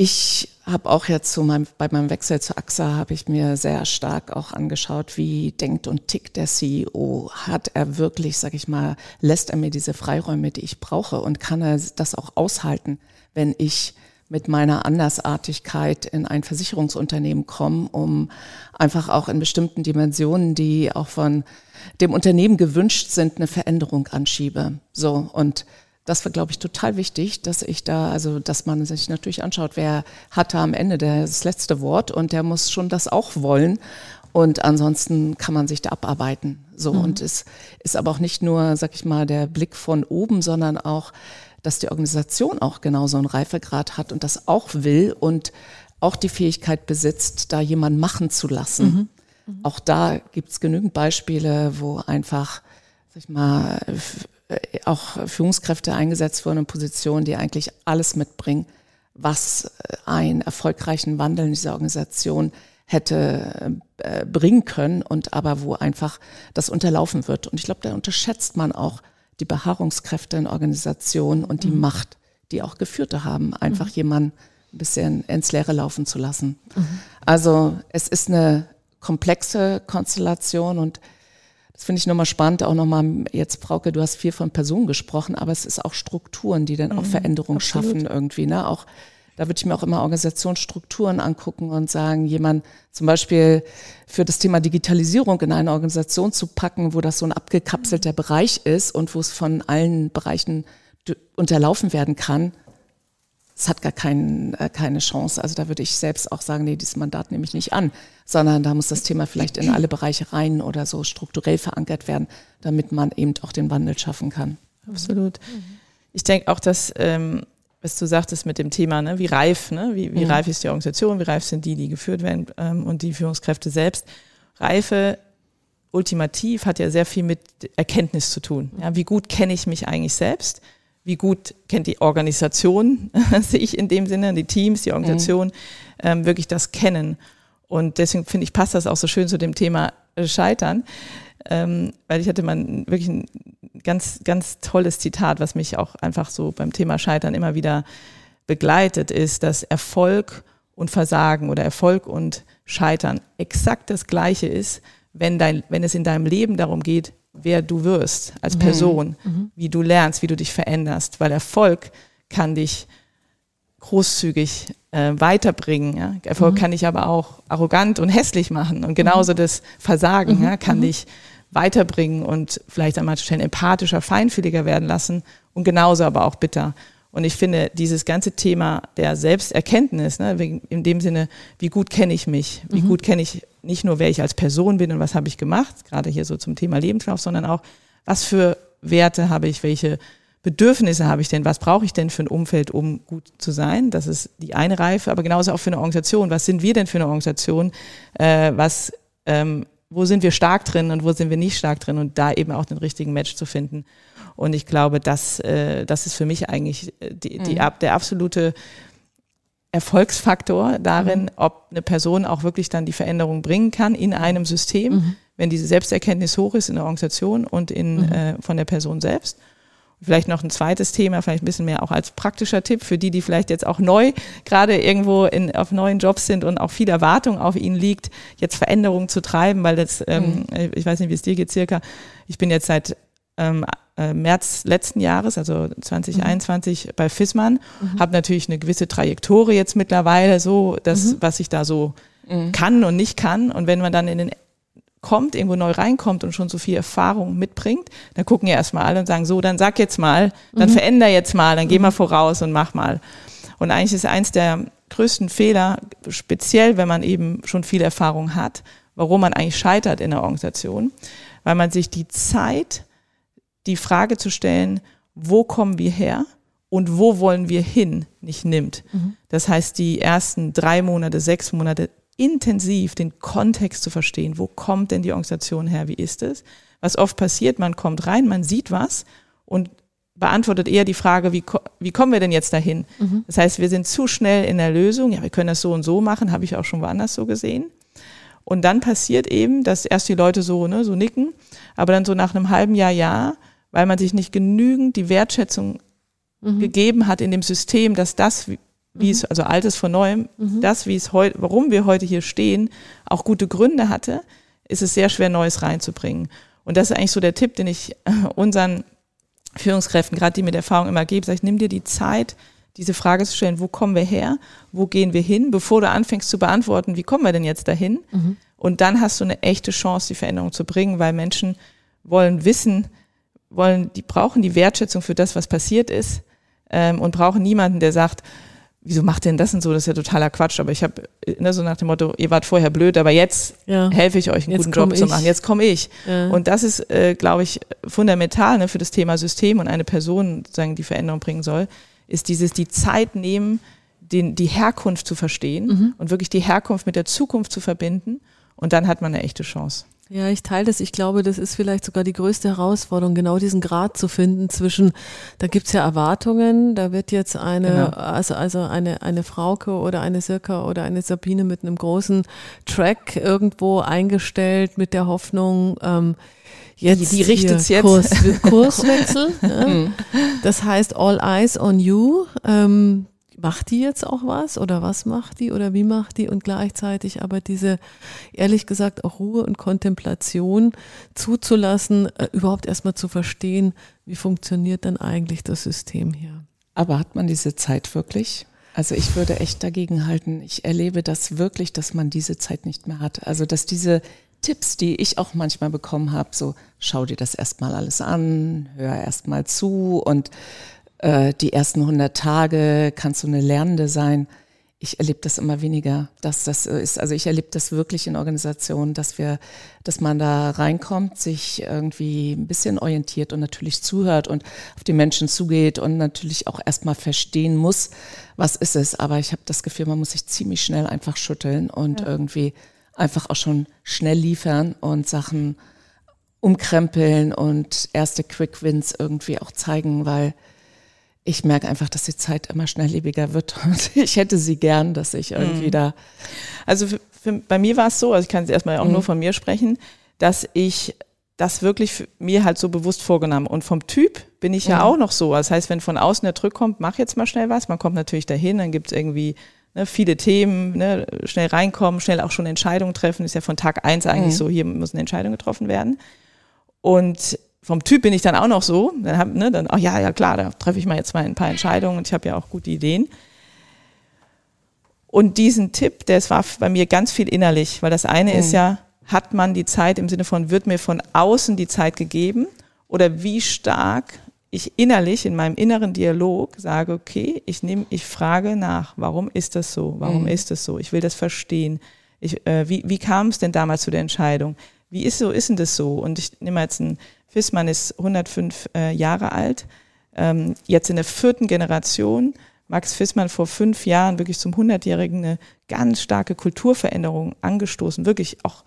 ich habe auch jetzt zu meinem, bei meinem Wechsel zu AXA habe ich mir sehr stark auch angeschaut, wie denkt und tickt der CEO. Hat er wirklich, sag ich mal, lässt er mir diese Freiräume, die ich brauche und kann er das auch aushalten, wenn ich mit meiner Andersartigkeit in ein Versicherungsunternehmen komme, um einfach auch in bestimmten Dimensionen, die auch von dem Unternehmen gewünscht sind, eine Veränderung anschiebe. So und das war, glaube ich, total wichtig, dass ich da, also dass man sich natürlich anschaut, wer hat da am Ende das letzte Wort und der muss schon das auch wollen. Und ansonsten kann man sich da abarbeiten. So, mhm. und es ist aber auch nicht nur, sag ich mal, der Blick von oben, sondern auch, dass die Organisation auch genauso einen Reifegrad hat und das auch will und auch die Fähigkeit besitzt, da jemanden machen zu lassen. Mhm. Mhm. Auch da gibt es genügend Beispiele, wo einfach, sag ich mal, auch Führungskräfte eingesetzt wurden in Positionen, die eigentlich alles mitbringen, was äh, einen erfolgreichen Wandel in dieser Organisation hätte äh, bringen können und aber wo einfach das unterlaufen wird. Und ich glaube, da unterschätzt man auch die Beharrungskräfte in Organisationen und die mhm. Macht, die auch Geführte haben, einfach mhm. jemanden ein bisschen ins Leere laufen zu lassen. Mhm. Also es ist eine komplexe Konstellation und das finde ich nochmal spannend, auch nochmal jetzt, Frauke, du hast viel von Personen gesprochen, aber es ist auch Strukturen, die dann auch mhm, Veränderungen schaffen irgendwie. Ne? Auch da würde ich mir auch immer Organisationsstrukturen angucken und sagen, jemand zum Beispiel für das Thema Digitalisierung in eine Organisation zu packen, wo das so ein abgekapselter Bereich ist und wo es von allen Bereichen unterlaufen werden kann, es hat gar kein, äh, keine Chance. Also da würde ich selbst auch sagen, nee, dieses Mandat nehme ich nicht an, sondern da muss das Thema vielleicht in alle Bereiche rein oder so strukturell verankert werden, damit man eben auch den Wandel schaffen kann. Absolut. Ich denke auch, dass, ähm, was du sagtest mit dem Thema, ne, wie reif, ne, wie, wie mhm. reif ist die Organisation, wie reif sind die, die geführt werden ähm, und die Führungskräfte selbst. Reife ultimativ hat ja sehr viel mit Erkenntnis zu tun. Ja, wie gut kenne ich mich eigentlich selbst? Wie gut kennt die Organisation sich in dem Sinne, die Teams, die Organisation, mhm. ähm, wirklich das kennen. Und deswegen finde ich, passt das auch so schön zu dem Thema äh, Scheitern, ähm, weil ich hatte mal wirklich ein ganz, ganz tolles Zitat, was mich auch einfach so beim Thema Scheitern immer wieder begleitet, ist, dass Erfolg und Versagen oder Erfolg und Scheitern exakt das Gleiche ist, wenn, dein, wenn es in deinem Leben darum geht, wer du wirst als mhm. Person, mhm. wie du lernst, wie du dich veränderst, weil Erfolg kann dich großzügig äh, weiterbringen. Ja? Erfolg mhm. kann dich aber auch arrogant und hässlich machen und genauso mhm. das Versagen ja, kann mhm. dich weiterbringen und vielleicht einmal Stellen empathischer, feinfühliger werden lassen und genauso aber auch bitter. Und ich finde, dieses ganze Thema der Selbsterkenntnis, ne, in dem Sinne, wie gut kenne ich mich, wie mhm. gut kenne ich nicht nur, wer ich als Person bin und was habe ich gemacht, gerade hier so zum Thema Lebenslauf, sondern auch, was für Werte habe ich, welche Bedürfnisse habe ich denn, was brauche ich denn für ein Umfeld, um gut zu sein? Das ist die eine Reife, aber genauso auch für eine Organisation. Was sind wir denn für eine Organisation? Äh, was, ähm, wo sind wir stark drin und wo sind wir nicht stark drin? Und da eben auch den richtigen Match zu finden. Und ich glaube, das, äh, das ist für mich eigentlich die, die, mhm. der absolute Erfolgsfaktor darin, mhm. ob eine Person auch wirklich dann die Veränderung bringen kann in einem System, mhm. wenn diese Selbsterkenntnis hoch ist in der Organisation und in, mhm. äh, von der Person selbst. Vielleicht noch ein zweites Thema, vielleicht ein bisschen mehr auch als praktischer Tipp für die, die vielleicht jetzt auch neu gerade irgendwo in, auf neuen Jobs sind und auch viel Erwartung auf ihnen liegt, jetzt Veränderungen zu treiben, weil das, ähm, mhm. ich weiß nicht, wie es dir geht, circa. Ich bin jetzt seit ähm, äh, März letzten Jahres, also 2021, mhm. bei FISMAN, mhm. habe natürlich eine gewisse Trajektorie jetzt mittlerweile, so das, mhm. was ich da so mhm. kann und nicht kann. Und wenn man dann in den kommt, irgendwo neu reinkommt und schon so viel Erfahrung mitbringt, dann gucken ja erstmal alle und sagen, so, dann sag jetzt mal, dann mhm. veränder jetzt mal, dann geh mal mhm. voraus und mach mal. Und eigentlich ist eins der größten Fehler, speziell wenn man eben schon viel Erfahrung hat, warum man eigentlich scheitert in der Organisation, weil man sich die Zeit, die Frage zu stellen, wo kommen wir her und wo wollen wir hin, nicht nimmt. Mhm. Das heißt, die ersten drei Monate, sechs Monate intensiv den Kontext zu verstehen. Wo kommt denn die Organisation her? Wie ist es? Was oft passiert, man kommt rein, man sieht was und beantwortet eher die Frage, wie, wie kommen wir denn jetzt dahin? Mhm. Das heißt, wir sind zu schnell in der Lösung. Ja, wir können das so und so machen, habe ich auch schon woanders so gesehen. Und dann passiert eben, dass erst die Leute so, ne, so nicken, aber dann so nach einem halben Jahr, ja, weil man sich nicht genügend die Wertschätzung mhm. gegeben hat in dem System, dass das, wie es, also altes von neuem, mhm. das, wie es heute, warum wir heute hier stehen, auch gute Gründe hatte, ist es sehr schwer, Neues reinzubringen. Und das ist eigentlich so der Tipp, den ich unseren Führungskräften, gerade die mit Erfahrung immer gebe, sage ich, nimm dir die Zeit, diese Frage zu stellen, wo kommen wir her, wo gehen wir hin, bevor du anfängst zu beantworten, wie kommen wir denn jetzt dahin? Mhm. Und dann hast du eine echte Chance, die Veränderung zu bringen, weil Menschen wollen wissen, wollen, die brauchen die Wertschätzung für das, was passiert ist ähm, und brauchen niemanden, der sagt, wieso macht denn das und so? Das ist ja totaler Quatsch. Aber ich habe ne, so nach dem Motto, ihr wart vorher blöd, aber jetzt ja. helfe ich euch, einen jetzt guten Job ich. zu machen. Jetzt komme ich. Ja. Und das ist, äh, glaube ich, fundamental ne, für das Thema System und eine Person, sozusagen, die Veränderung bringen soll, ist dieses die Zeit nehmen, den, die Herkunft zu verstehen mhm. und wirklich die Herkunft mit der Zukunft zu verbinden. Und dann hat man eine echte Chance. Ja, ich teile das. Ich glaube, das ist vielleicht sogar die größte Herausforderung, genau diesen Grad zu finden zwischen, da gibt's ja Erwartungen, da wird jetzt eine, genau. also, also eine, eine Frauke oder eine Sirka oder eine Sabine mit einem großen Track irgendwo eingestellt mit der Hoffnung, ähm, jetzt die, die richtet jetzt Kurs, Kurswechsel. ja. Mhm. Das heißt All Eyes on You. Ähm, macht die jetzt auch was oder was macht die oder wie macht die und gleichzeitig aber diese, ehrlich gesagt, auch Ruhe und Kontemplation zuzulassen, äh, überhaupt erstmal zu verstehen, wie funktioniert dann eigentlich das System hier. Aber hat man diese Zeit wirklich? Also ich würde echt dagegen halten. Ich erlebe das wirklich, dass man diese Zeit nicht mehr hat. Also dass diese Tipps, die ich auch manchmal bekommen habe, so schau dir das erstmal alles an, hör erstmal zu und äh, die ersten 100 Tage kannst du eine Lernende sein. Ich erlebe das immer weniger, dass das ist. Also ich erlebe das wirklich in Organisationen, dass wir, dass man da reinkommt, sich irgendwie ein bisschen orientiert und natürlich zuhört und auf die Menschen zugeht und natürlich auch erstmal verstehen muss, was ist es. Aber ich habe das Gefühl, man muss sich ziemlich schnell einfach schütteln und ja. irgendwie einfach auch schon schnell liefern und Sachen umkrempeln und erste Quick Wins irgendwie auch zeigen, weil ich merke einfach, dass die Zeit immer schnelllebiger wird und ich hätte sie gern, dass ich irgendwie mhm. da. Also für, für, bei mir war es so, also ich kann jetzt erstmal auch mhm. nur von mir sprechen, dass ich das wirklich mir halt so bewusst vorgenommen. Und vom Typ bin ich ja, ja auch noch so. Das heißt, wenn von außen der Druck kommt, mach jetzt mal schnell was. Man kommt natürlich dahin, dann gibt es irgendwie ne, viele Themen, ne, schnell reinkommen, schnell auch schon Entscheidungen treffen. Ist ja von Tag eins eigentlich mhm. so, hier muss eine Entscheidung getroffen werden. Und vom Typ bin ich dann auch noch so. Dann, hab, ne, dann ach ja, ja klar, da treffe ich mal jetzt mal ein paar Entscheidungen und ich habe ja auch gute Ideen. Und diesen Tipp, das war bei mir ganz viel innerlich, weil das eine mhm. ist ja, hat man die Zeit im Sinne von, wird mir von außen die Zeit gegeben oder wie stark ich innerlich in meinem inneren Dialog sage, okay, ich nehme, ich frage nach, warum ist das so? Warum mhm. ist das so? Ich will das verstehen. Ich, äh, wie, wie kam es denn damals zu der Entscheidung? Wie ist so, ist denn das so? Und ich nehme jetzt ein Fissmann ist 105 äh, Jahre alt, ähm, jetzt in der vierten Generation. Max Fissmann vor fünf Jahren wirklich zum 100-Jährigen eine ganz starke Kulturveränderung angestoßen, wirklich auch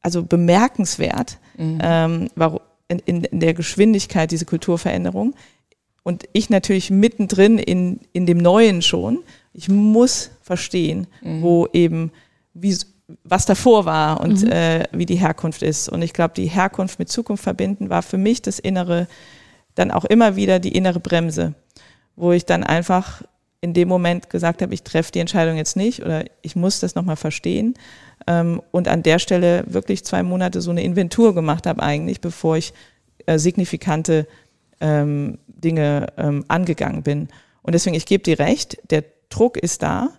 also bemerkenswert, mhm. ähm, warum, in, in der Geschwindigkeit diese Kulturveränderung. Und ich natürlich mittendrin in, in dem Neuen schon. Ich muss verstehen, mhm. wo eben, wie, was davor war und mhm. äh, wie die Herkunft ist. Und ich glaube, die Herkunft mit Zukunft verbinden war für mich das innere, dann auch immer wieder die innere Bremse, wo ich dann einfach in dem Moment gesagt habe, ich treffe die Entscheidung jetzt nicht oder ich muss das nochmal verstehen. Ähm, und an der Stelle wirklich zwei Monate so eine Inventur gemacht habe eigentlich, bevor ich äh, signifikante ähm, Dinge ähm, angegangen bin. Und deswegen, ich gebe dir recht, der Druck ist da.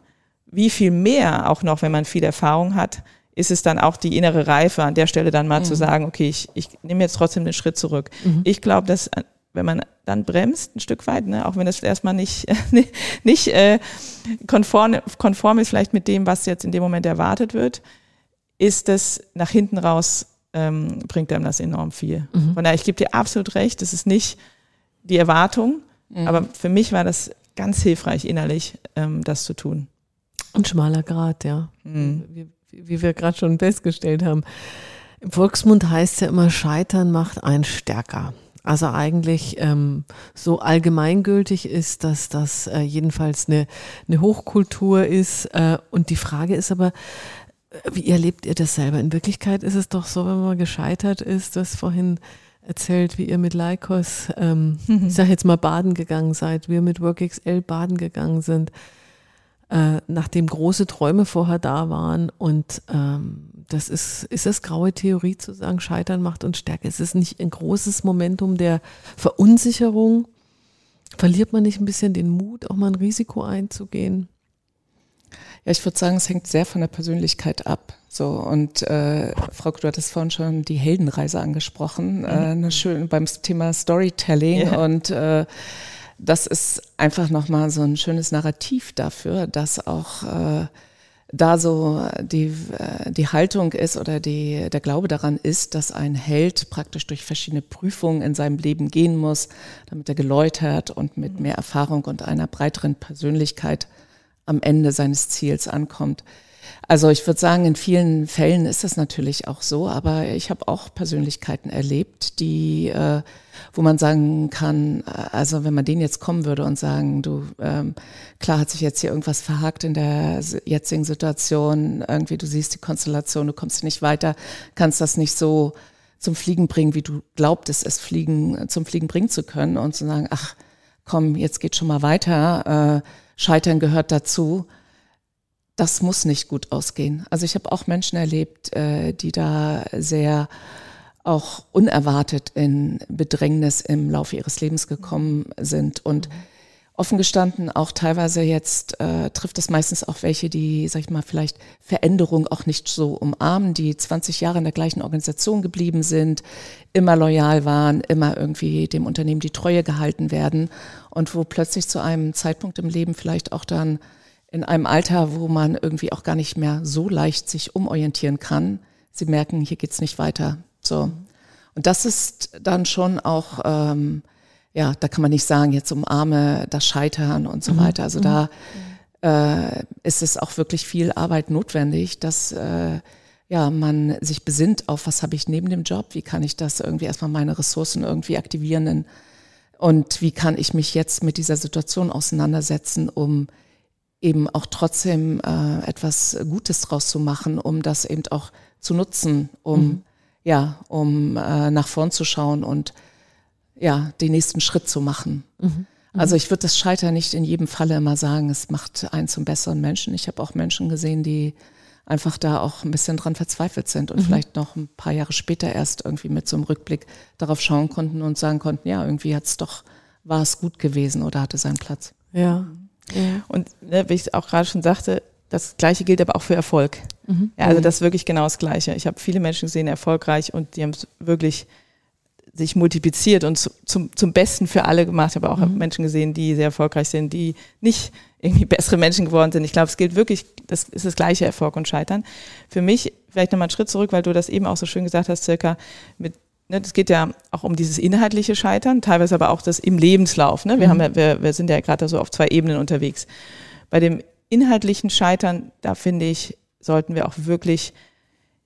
Wie viel mehr, auch noch, wenn man viel Erfahrung hat, ist es dann auch die innere Reife, an der Stelle dann mal mhm. zu sagen, okay, ich, ich nehme jetzt trotzdem den Schritt zurück. Mhm. Ich glaube, dass äh, wenn man dann bremst ein Stück weit, ne, auch wenn das erstmal nicht, nicht äh, konform, konform ist vielleicht mit dem, was jetzt in dem Moment erwartet wird, ist das nach hinten raus, ähm, bringt einem das enorm viel. Mhm. Von daher, ich gebe dir absolut recht, das ist nicht die Erwartung, aber für mich war das ganz hilfreich innerlich, ähm, das zu tun. Ein schmaler Grad, ja. Mhm. Wie, wie wir gerade schon festgestellt haben. Im Volksmund heißt es ja immer, Scheitern macht einen stärker. Also eigentlich ähm, so allgemeingültig ist, dass das äh, jedenfalls eine, eine Hochkultur ist. Äh, und die Frage ist aber, äh, wie erlebt ihr das selber? In Wirklichkeit ist es doch so, wenn man gescheitert ist, du hast vorhin erzählt, wie ihr mit Lycos, ähm, mhm. ich sage jetzt mal baden gegangen seid, wir mit WorkXL baden gegangen sind äh, nachdem große Träume vorher da waren. Und ähm, das ist, ist das graue Theorie zu sagen, Scheitern macht uns stärker. Es ist nicht ein großes Momentum der Verunsicherung. Verliert man nicht ein bisschen den Mut, auch mal ein Risiko einzugehen? Ja, ich würde sagen, es hängt sehr von der Persönlichkeit ab. So und äh, Frau, du hattest vorhin schon die Heldenreise angesprochen, mhm. äh, eine schöne beim Thema Storytelling ja. und äh, das ist einfach nochmal so ein schönes Narrativ dafür, dass auch äh, da so die, äh, die Haltung ist oder die, der Glaube daran ist, dass ein Held praktisch durch verschiedene Prüfungen in seinem Leben gehen muss, damit er geläutert und mit mehr Erfahrung und einer breiteren Persönlichkeit am Ende seines Ziels ankommt. Also ich würde sagen, in vielen Fällen ist das natürlich auch so, aber ich habe auch Persönlichkeiten erlebt, die, äh, wo man sagen kann, äh, also wenn man denen jetzt kommen würde und sagen, du, ähm, klar hat sich jetzt hier irgendwas verhakt in der jetzigen Situation, irgendwie du siehst die Konstellation, du kommst nicht weiter, kannst das nicht so zum Fliegen bringen, wie du glaubtest, es fliegen, zum Fliegen bringen zu können und zu sagen, ach komm, jetzt geht schon mal weiter, äh, Scheitern gehört dazu das muss nicht gut ausgehen. Also ich habe auch Menschen erlebt, äh, die da sehr auch unerwartet in Bedrängnis im Laufe ihres Lebens gekommen sind und offen gestanden auch teilweise jetzt äh, trifft es meistens auch welche, die, sag ich mal, vielleicht Veränderung auch nicht so umarmen, die 20 Jahre in der gleichen Organisation geblieben sind, immer loyal waren, immer irgendwie dem Unternehmen die Treue gehalten werden und wo plötzlich zu einem Zeitpunkt im Leben vielleicht auch dann in einem Alter, wo man irgendwie auch gar nicht mehr so leicht sich umorientieren kann. Sie merken, hier geht's nicht weiter. So. Und das ist dann schon auch, ähm, ja, da kann man nicht sagen, jetzt umarme das Scheitern und so mhm. weiter. Also da mhm. äh, ist es auch wirklich viel Arbeit notwendig, dass äh, ja, man sich besinnt auf, was habe ich neben dem Job, wie kann ich das irgendwie erstmal meine Ressourcen irgendwie aktivieren und wie kann ich mich jetzt mit dieser Situation auseinandersetzen, um eben auch trotzdem äh, etwas Gutes draus zu machen, um das eben auch zu nutzen, um mhm. ja, um äh, nach vorn zu schauen und ja, den nächsten Schritt zu machen. Mhm. mhm. Also ich würde das Scheitern nicht in jedem Falle immer sagen, es macht einen zum besseren Menschen. Ich habe auch Menschen gesehen, die einfach da auch ein bisschen dran verzweifelt sind und mhm. vielleicht noch ein paar Jahre später erst irgendwie mit so einem Rückblick darauf schauen konnten und sagen konnten, ja, irgendwie hat's doch, war es gut gewesen oder hatte seinen Platz. Ja. Ja. Und ne, wie ich auch gerade schon sagte, das Gleiche gilt aber auch für Erfolg. Mhm. Ja, also mhm. das ist wirklich genau das Gleiche. Ich habe viele Menschen gesehen, erfolgreich und die haben es wirklich sich multipliziert und zu, zum, zum Besten für alle gemacht. Ich habe auch mhm. Menschen gesehen, die sehr erfolgreich sind, die nicht irgendwie bessere Menschen geworden sind. Ich glaube, es gilt wirklich, das ist das gleiche Erfolg und Scheitern. Für mich, vielleicht nochmal einen Schritt zurück, weil du das eben auch so schön gesagt hast, circa mit ne, das geht ja auch um dieses inhaltliche Scheitern, teilweise aber auch das im Lebenslauf. Ne? Wir, mhm. haben ja, wir, wir sind ja gerade so auf zwei Ebenen unterwegs. Bei dem inhaltlichen Scheitern, da finde ich, sollten wir auch wirklich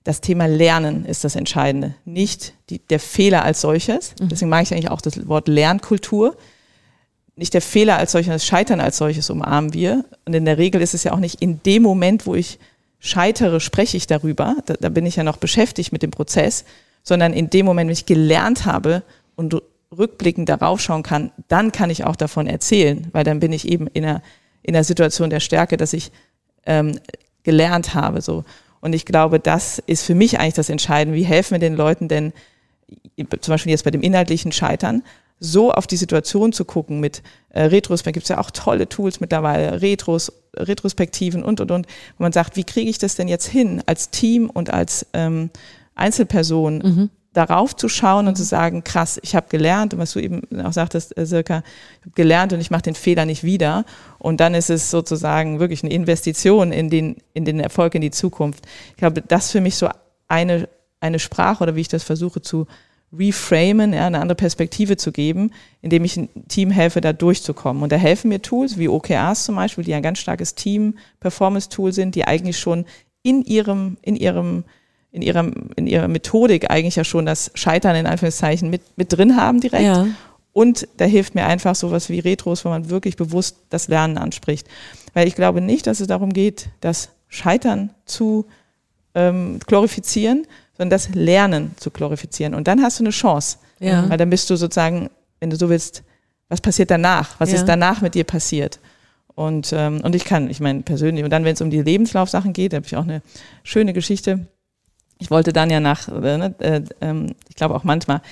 das Thema Lernen ist das Entscheidende, nicht die, der Fehler als solches. Mhm. Deswegen mag ich eigentlich auch das Wort Lernkultur. Nicht der Fehler als solches, das Scheitern als solches umarmen wir. Und in der Regel ist es ja auch nicht in dem Moment, wo ich scheitere, spreche ich darüber. Da, da bin ich ja noch beschäftigt mit dem Prozess, sondern in dem Moment, wenn ich gelernt habe und rückblickend darauf schauen kann, dann kann ich auch davon erzählen, weil dann bin ich eben in einer, in einer Situation der Stärke, dass ich ähm, gelernt habe. So. Und ich glaube, das ist für mich eigentlich das Entscheidende. Wie helfen wir den Leuten denn, zum Beispiel jetzt bei dem inhaltlichen Scheitern, so auf die Situation zu gucken mit äh, Retrospektiven, gibt es ja auch tolle Tools mittlerweile, Retros, Retrospektiven und, und, und, wo man sagt, wie kriege ich das denn jetzt hin, als Team und als ähm, Einzelperson mhm darauf zu schauen und zu sagen, krass, ich habe gelernt und was du eben auch sagtest, äh, Silka, ich habe gelernt und ich mache den Fehler nicht wieder. Und dann ist es sozusagen wirklich eine Investition in den, in den Erfolg in die Zukunft. Ich glaube, das für mich so eine, eine Sprache oder wie ich das versuche zu reframen, ja, eine andere Perspektive zu geben, indem ich ein Team helfe, da durchzukommen. Und da helfen mir Tools wie OKRs zum Beispiel, die ein ganz starkes Team-Performance-Tool sind, die eigentlich schon in ihrem, in ihrem in ihrer, in ihrer Methodik eigentlich ja schon das Scheitern in Anführungszeichen mit, mit drin haben direkt. Ja. Und da hilft mir einfach sowas wie Retros, wo man wirklich bewusst das Lernen anspricht. Weil ich glaube nicht, dass es darum geht, das Scheitern zu ähm, glorifizieren, sondern das Lernen zu glorifizieren. Und dann hast du eine Chance. Ja. Weil dann bist du sozusagen, wenn du so willst, was passiert danach? Was ja. ist danach mit dir passiert? Und, ähm, und ich kann, ich meine persönlich, und dann, wenn es um die Lebenslaufsachen geht, da habe ich auch eine schöne Geschichte ich wollte dann ja nach, äh, ne, äh, ähm, ich glaube auch manchmal,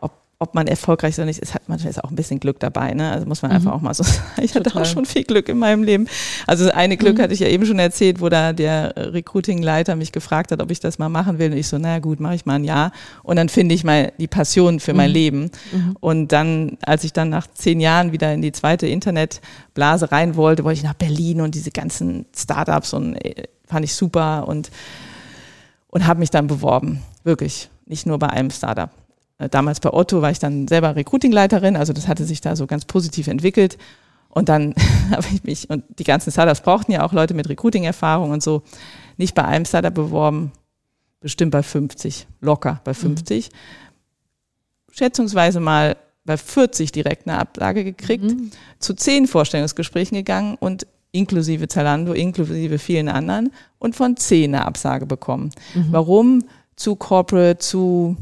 ob, ob man erfolgreich ist oder nicht, ist halt manchmal ist auch ein bisschen Glück dabei. Ne? Also muss man mhm. einfach auch mal so sagen. Ich hatte Total. auch schon viel Glück in meinem Leben. Also eine Glück mhm. hatte ich ja eben schon erzählt, wo da der Recruiting-Leiter mich gefragt hat, ob ich das mal machen will. Und ich so, naja gut, mache ich mal ein Jahr. Und dann finde ich mal die Passion für mhm. mein Leben. Mhm. Und dann, als ich dann nach zehn Jahren wieder in die zweite Internetblase rein wollte, wollte ich nach Berlin und diese ganzen Startups und äh, fand ich super und und habe mich dann beworben. Wirklich. Nicht nur bei einem Startup. Äh, damals bei Otto war ich dann selber Recruitingleiterin, also das hatte sich da so ganz positiv entwickelt. Und dann habe ich mich, und die ganzen Startups brauchten ja auch Leute mit Recruiting-Erfahrung und so, nicht bei einem Startup beworben, bestimmt bei 50, locker bei 50. Mhm. Schätzungsweise mal bei 40 direkt eine Ablage gekriegt, mhm. zu zehn Vorstellungsgesprächen gegangen und inklusive Zalando, inklusive vielen anderen und von zehn eine Absage bekommen. Mhm. Warum? Zu corporate, zu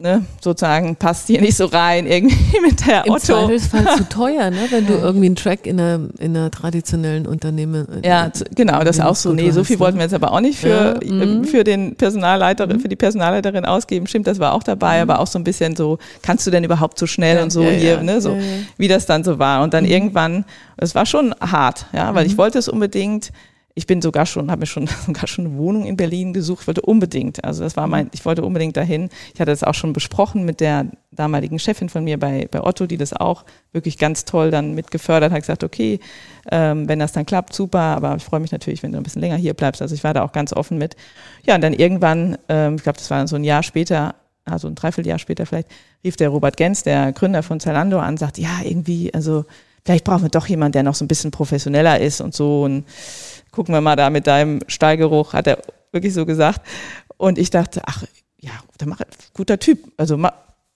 ne, sozusagen passt hier nicht so rein, irgendwie mit der Im Otto. Zweifelsfall zu teuer, ne, wenn du irgendwie einen Track in einer, in einer traditionellen Unternehmen. Ja, genau, das ist auch so. Nee, so viel wollten wir jetzt aber auch nicht für, ja, mhm. für den Personalleiterin, mhm. für die Personalleiterin ausgeben. Stimmt, das war auch dabei, mhm. aber auch so ein bisschen so, kannst du denn überhaupt so schnell ja, und so ja, hier, ne, so, wie das dann so war. Und dann mhm. irgendwann, es war schon hart, ja, weil ich mhm. wollte es unbedingt, ich bin sogar schon, habe mir schon sogar schon eine Wohnung in Berlin gesucht, wollte unbedingt. Also das war mein, ich wollte unbedingt dahin. Ich hatte das auch schon besprochen mit der damaligen Chefin von mir bei, bei Otto, die das auch wirklich ganz toll dann mitgefördert hat, gesagt, okay, ähm, wenn das dann klappt, super, aber ich freue mich natürlich, wenn du ein bisschen länger hier bleibst. Also ich war da auch ganz offen mit. Ja, und dann irgendwann, ähm, ich glaube, das war so ein Jahr später, also ein Dreivierteljahr später vielleicht, rief der Robert Gens, der Gründer von Zalando, an, sagt, ja, irgendwie, also vielleicht brauchen wir doch jemanden, der noch so ein bisschen professioneller ist und so. Und gucken wir mal da mit deinem Stallgeruch, hat er wirklich so gesagt. Und ich dachte, ach ja, der macht, guter Typ, also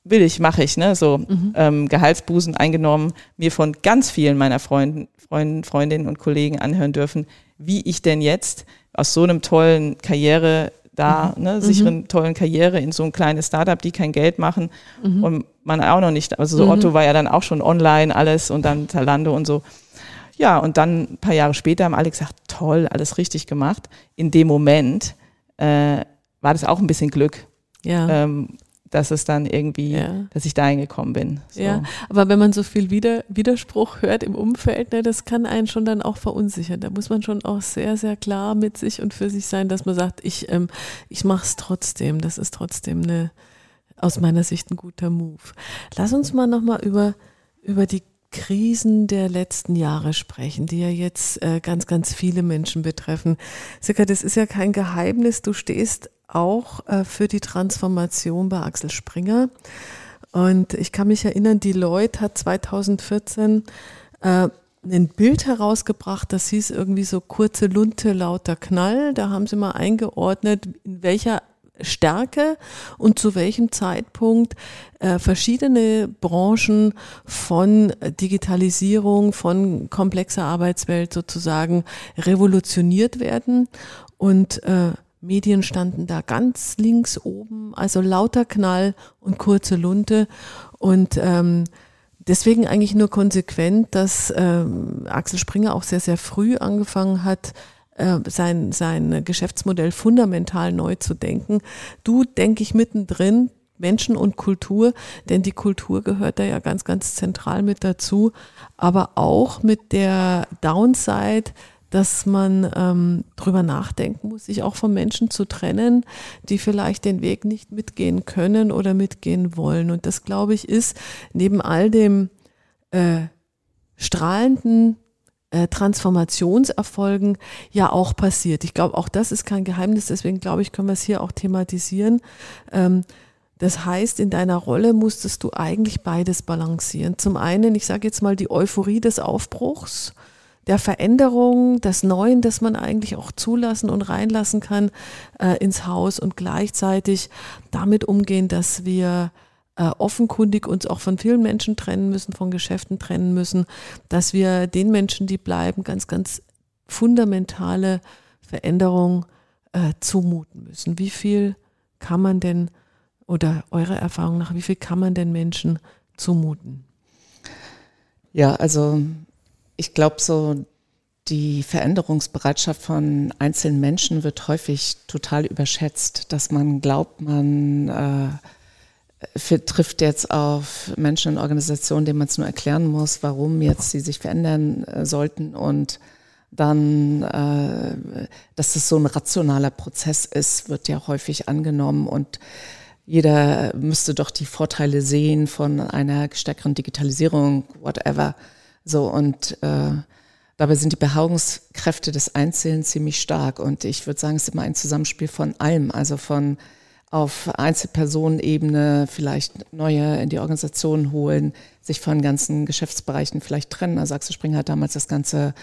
will ich, mache ich, ne? So mhm. ähm, Gehaltsbusen eingenommen, mir von ganz vielen meiner Freunden, Freunden, Freundinnen und Kollegen anhören dürfen, wie ich denn jetzt aus so einem tollen Karriere da, mhm. ne, sicheren, mhm. tollen Karriere in so ein kleines Startup, die kein Geld machen mhm. und man auch noch nicht, also so mhm. Otto war ja dann auch schon online alles und dann Talando und so. Ja, und dann ein paar Jahre später haben alle gesagt, toll, alles richtig gemacht. In dem Moment äh, war das auch ein bisschen Glück. Ja. Ähm, dass es dann irgendwie, ja. dass ich da hingekommen bin. So. Ja, aber wenn man so viel Wider Widerspruch hört im Umfeld, ne, das kann einen schon dann auch verunsichern. Da muss man schon auch sehr, sehr klar mit sich und für sich sein, dass man sagt, ich, ähm, ich mache es trotzdem. Das ist trotzdem eine, aus meiner Sicht ein guter Move. Lass uns mal nochmal über, über die Krisen der letzten Jahre sprechen, die ja jetzt äh, ganz, ganz viele Menschen betreffen. Sika, das ist ja kein Geheimnis. Du stehst auch äh, für die Transformation bei Axel Springer. Und ich kann mich erinnern, die Deloitte hat 2014 äh, ein Bild herausgebracht, das hieß irgendwie so kurze Lunte, lauter Knall. Da haben sie mal eingeordnet, in welcher Stärke und zu welchem Zeitpunkt äh, verschiedene Branchen von Digitalisierung, von komplexer Arbeitswelt sozusagen revolutioniert werden. Und äh, Medien standen da ganz links oben, also lauter Knall und kurze Lunte. Und ähm, deswegen eigentlich nur konsequent, dass ähm, Axel Springer auch sehr, sehr früh angefangen hat, sein, sein Geschäftsmodell fundamental neu zu denken. Du, denke ich, mittendrin, Menschen und Kultur, denn die Kultur gehört da ja ganz, ganz zentral mit dazu, aber auch mit der Downside, dass man ähm, drüber nachdenken muss, sich auch von Menschen zu trennen, die vielleicht den Weg nicht mitgehen können oder mitgehen wollen. Und das, glaube ich, ist neben all dem äh, strahlenden äh, Transformationserfolgen ja auch passiert. Ich glaube, auch das ist kein Geheimnis, deswegen glaube ich, können wir es hier auch thematisieren. Ähm, das heißt, in deiner Rolle musstest du eigentlich beides balancieren. Zum einen, ich sage jetzt mal, die Euphorie des Aufbruchs, der Veränderung, des Neuen, das man eigentlich auch zulassen und reinlassen kann äh, ins Haus und gleichzeitig damit umgehen, dass wir äh, offenkundig uns auch von vielen Menschen trennen müssen, von Geschäften trennen müssen, dass wir den Menschen, die bleiben, ganz, ganz fundamentale Veränderungen äh, zumuten müssen. Wie viel kann man denn, oder eurer Erfahrung nach, wie viel kann man denn Menschen zumuten? Ja, also ich glaube so, die Veränderungsbereitschaft von einzelnen Menschen wird häufig total überschätzt, dass man glaubt, man äh, trifft jetzt auf Menschen in Organisationen, denen man es nur erklären muss, warum jetzt sie sich verändern äh, sollten und dann, äh, dass es so ein rationaler Prozess ist, wird ja häufig angenommen und jeder müsste doch die Vorteile sehen von einer stärkeren Digitalisierung, whatever. So und äh, dabei sind die Beharrungskräfte des Einzelnen ziemlich stark und ich würde sagen, es ist immer ein Zusammenspiel von allem, also von auf Einzelpersonenebene vielleicht neue in die Organisation holen, sich von ganzen Geschäftsbereichen vielleicht trennen. Also Axel Springer hat damals das Ganze,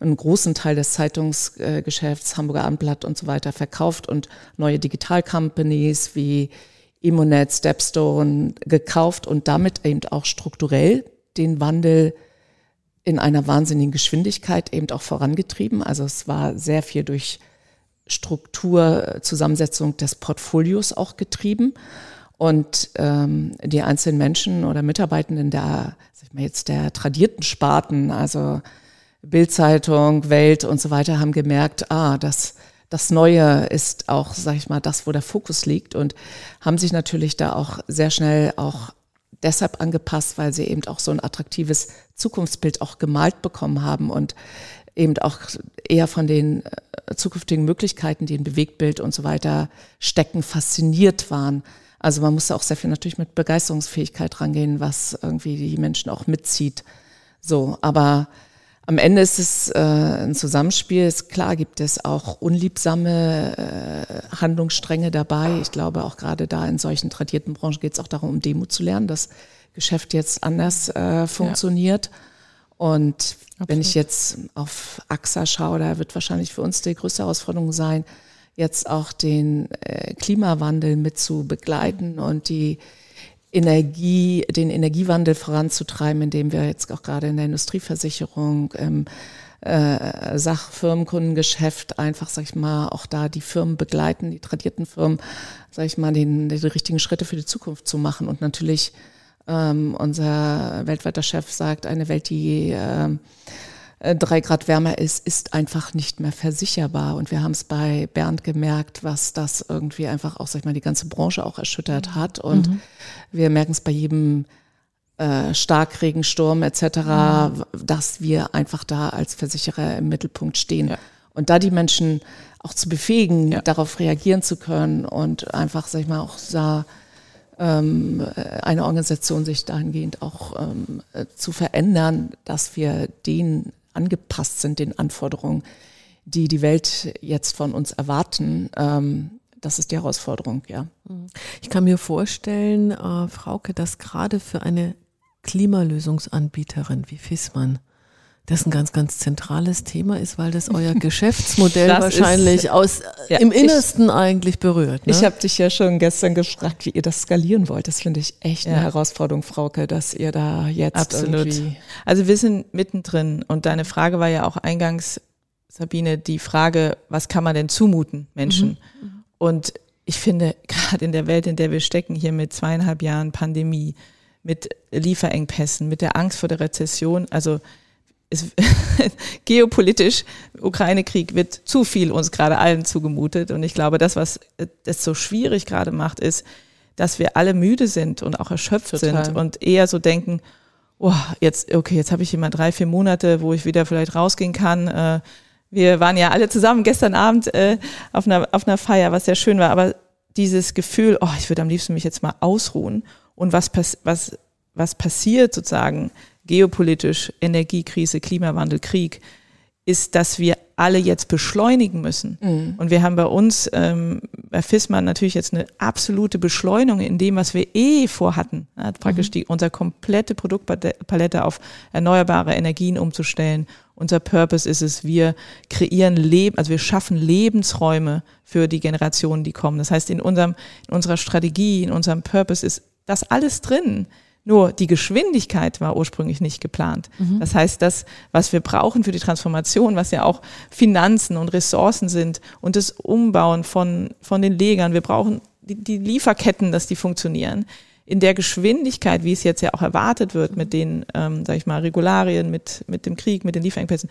einen großen Teil des Zeitungsgeschäfts, Hamburger Abendblatt und so weiter verkauft und neue Digital-Companies wie Immonet, Stepstone gekauft und damit eben auch strukturell den Wandel in einer wahnsinnigen Geschwindigkeit eben auch vorangetrieben. Also es war sehr viel durch Struktur, Zusammensetzung des Portfolios auch getrieben. Und ähm, die einzelnen Menschen oder Mitarbeitenden der, sag ich mal jetzt der tradierten Sparten, also Bildzeitung, Welt und so weiter, haben gemerkt, ah, das, das Neue ist auch, sag ich mal, das, wo der Fokus liegt und haben sich natürlich da auch sehr schnell auch deshalb angepasst, weil sie eben auch so ein attraktives Zukunftsbild auch gemalt bekommen haben und eben auch eher von den äh, zukünftigen Möglichkeiten, die in Bewegtbild und so weiter stecken, fasziniert waren. Also man muss auch sehr viel natürlich mit Begeisterungsfähigkeit rangehen, was irgendwie die Menschen auch mitzieht. So, aber am Ende ist es äh, ein Zusammenspiel. Ist klar gibt es auch unliebsame äh, Handlungsstränge dabei. Ich glaube, auch gerade da in solchen tradierten Branchen geht es auch darum, um Demo zu lernen, dass Geschäft jetzt anders äh, funktioniert. Ja. Und Absolut. wenn ich jetzt auf AXA schaue, da wird wahrscheinlich für uns die größte Herausforderung sein, jetzt auch den äh, Klimawandel mit zu begleiten und die Energie, den Energiewandel voranzutreiben, indem wir jetzt auch gerade in der Industrieversicherung, im äh, Sachfirmenkundengeschäft einfach, sag ich mal, auch da die Firmen begleiten, die tradierten Firmen, sag ich mal, den, die richtigen Schritte für die Zukunft zu machen und natürlich ähm, unser weltweiter Chef sagt, eine Welt, die ähm, äh, drei Grad wärmer ist, ist einfach nicht mehr versicherbar. Und wir haben es bei Bernd gemerkt, was das irgendwie einfach auch, sag ich mal, die ganze Branche auch erschüttert hat. Und mhm. wir merken es bei jedem äh, Starkregensturm etc., mhm. dass wir einfach da als Versicherer im Mittelpunkt stehen. Ja. Und da die Menschen auch zu befähigen, ja. darauf reagieren zu können und einfach, sag ich mal, auch da eine Organisation sich dahingehend auch ähm, zu verändern, dass wir denen angepasst sind, den Anforderungen, die die Welt jetzt von uns erwarten. Ähm, das ist die Herausforderung, ja. Ich kann mir vorstellen, äh, Frauke, dass gerade für eine Klimalösungsanbieterin wie Fissmann das ein ganz, ganz zentrales Thema ist, weil das euer Geschäftsmodell das wahrscheinlich ist, aus ja, im Innersten ich, eigentlich berührt. Ne? Ich habe dich ja schon gestern gefragt, wie ihr das skalieren wollt. Das finde ich echt ja. eine Herausforderung, Frauke, dass ihr da jetzt Absolut. irgendwie. Also wir sind mittendrin und deine Frage war ja auch eingangs, Sabine, die Frage, was kann man denn zumuten Menschen? Mhm. Und ich finde, gerade in der Welt, in der wir stecken, hier mit zweieinhalb Jahren Pandemie, mit Lieferengpässen, mit der Angst vor der Rezession, also ist, geopolitisch, Ukraine-Krieg wird zu viel uns gerade allen zugemutet. Und ich glaube, das, was das so schwierig gerade macht, ist, dass wir alle müde sind und auch erschöpft Total. sind und eher so denken, oh, jetzt, okay, jetzt habe ich immer drei, vier Monate, wo ich wieder vielleicht rausgehen kann. Äh, wir waren ja alle zusammen gestern Abend äh, auf, einer, auf einer Feier, was sehr schön war, aber dieses Gefühl, oh, ich würde am liebsten mich jetzt mal ausruhen und was, was, was passiert sozusagen, geopolitisch, Energiekrise, Klimawandel, Krieg, ist, dass wir alle jetzt beschleunigen müssen. Mhm. Und wir haben bei uns ähm, bei FISMAN natürlich jetzt eine absolute Beschleunigung in dem, was wir eh vorhatten. Ja, praktisch mhm. die, unsere komplette Produktpalette auf erneuerbare Energien umzustellen. Unser Purpose ist es, wir kreieren Leben, also wir schaffen Lebensräume für die Generationen, die kommen. Das heißt, in unserem, in unserer Strategie, in unserem Purpose ist das alles drin. Nur die Geschwindigkeit war ursprünglich nicht geplant. Mhm. Das heißt, das, was wir brauchen für die Transformation, was ja auch Finanzen und Ressourcen sind und das Umbauen von, von den Legern, wir brauchen die, die Lieferketten, dass die funktionieren. In der Geschwindigkeit, wie es jetzt ja auch erwartet wird mit den, ähm, sag ich mal, Regularien, mit, mit dem Krieg, mit den Lieferengpässen,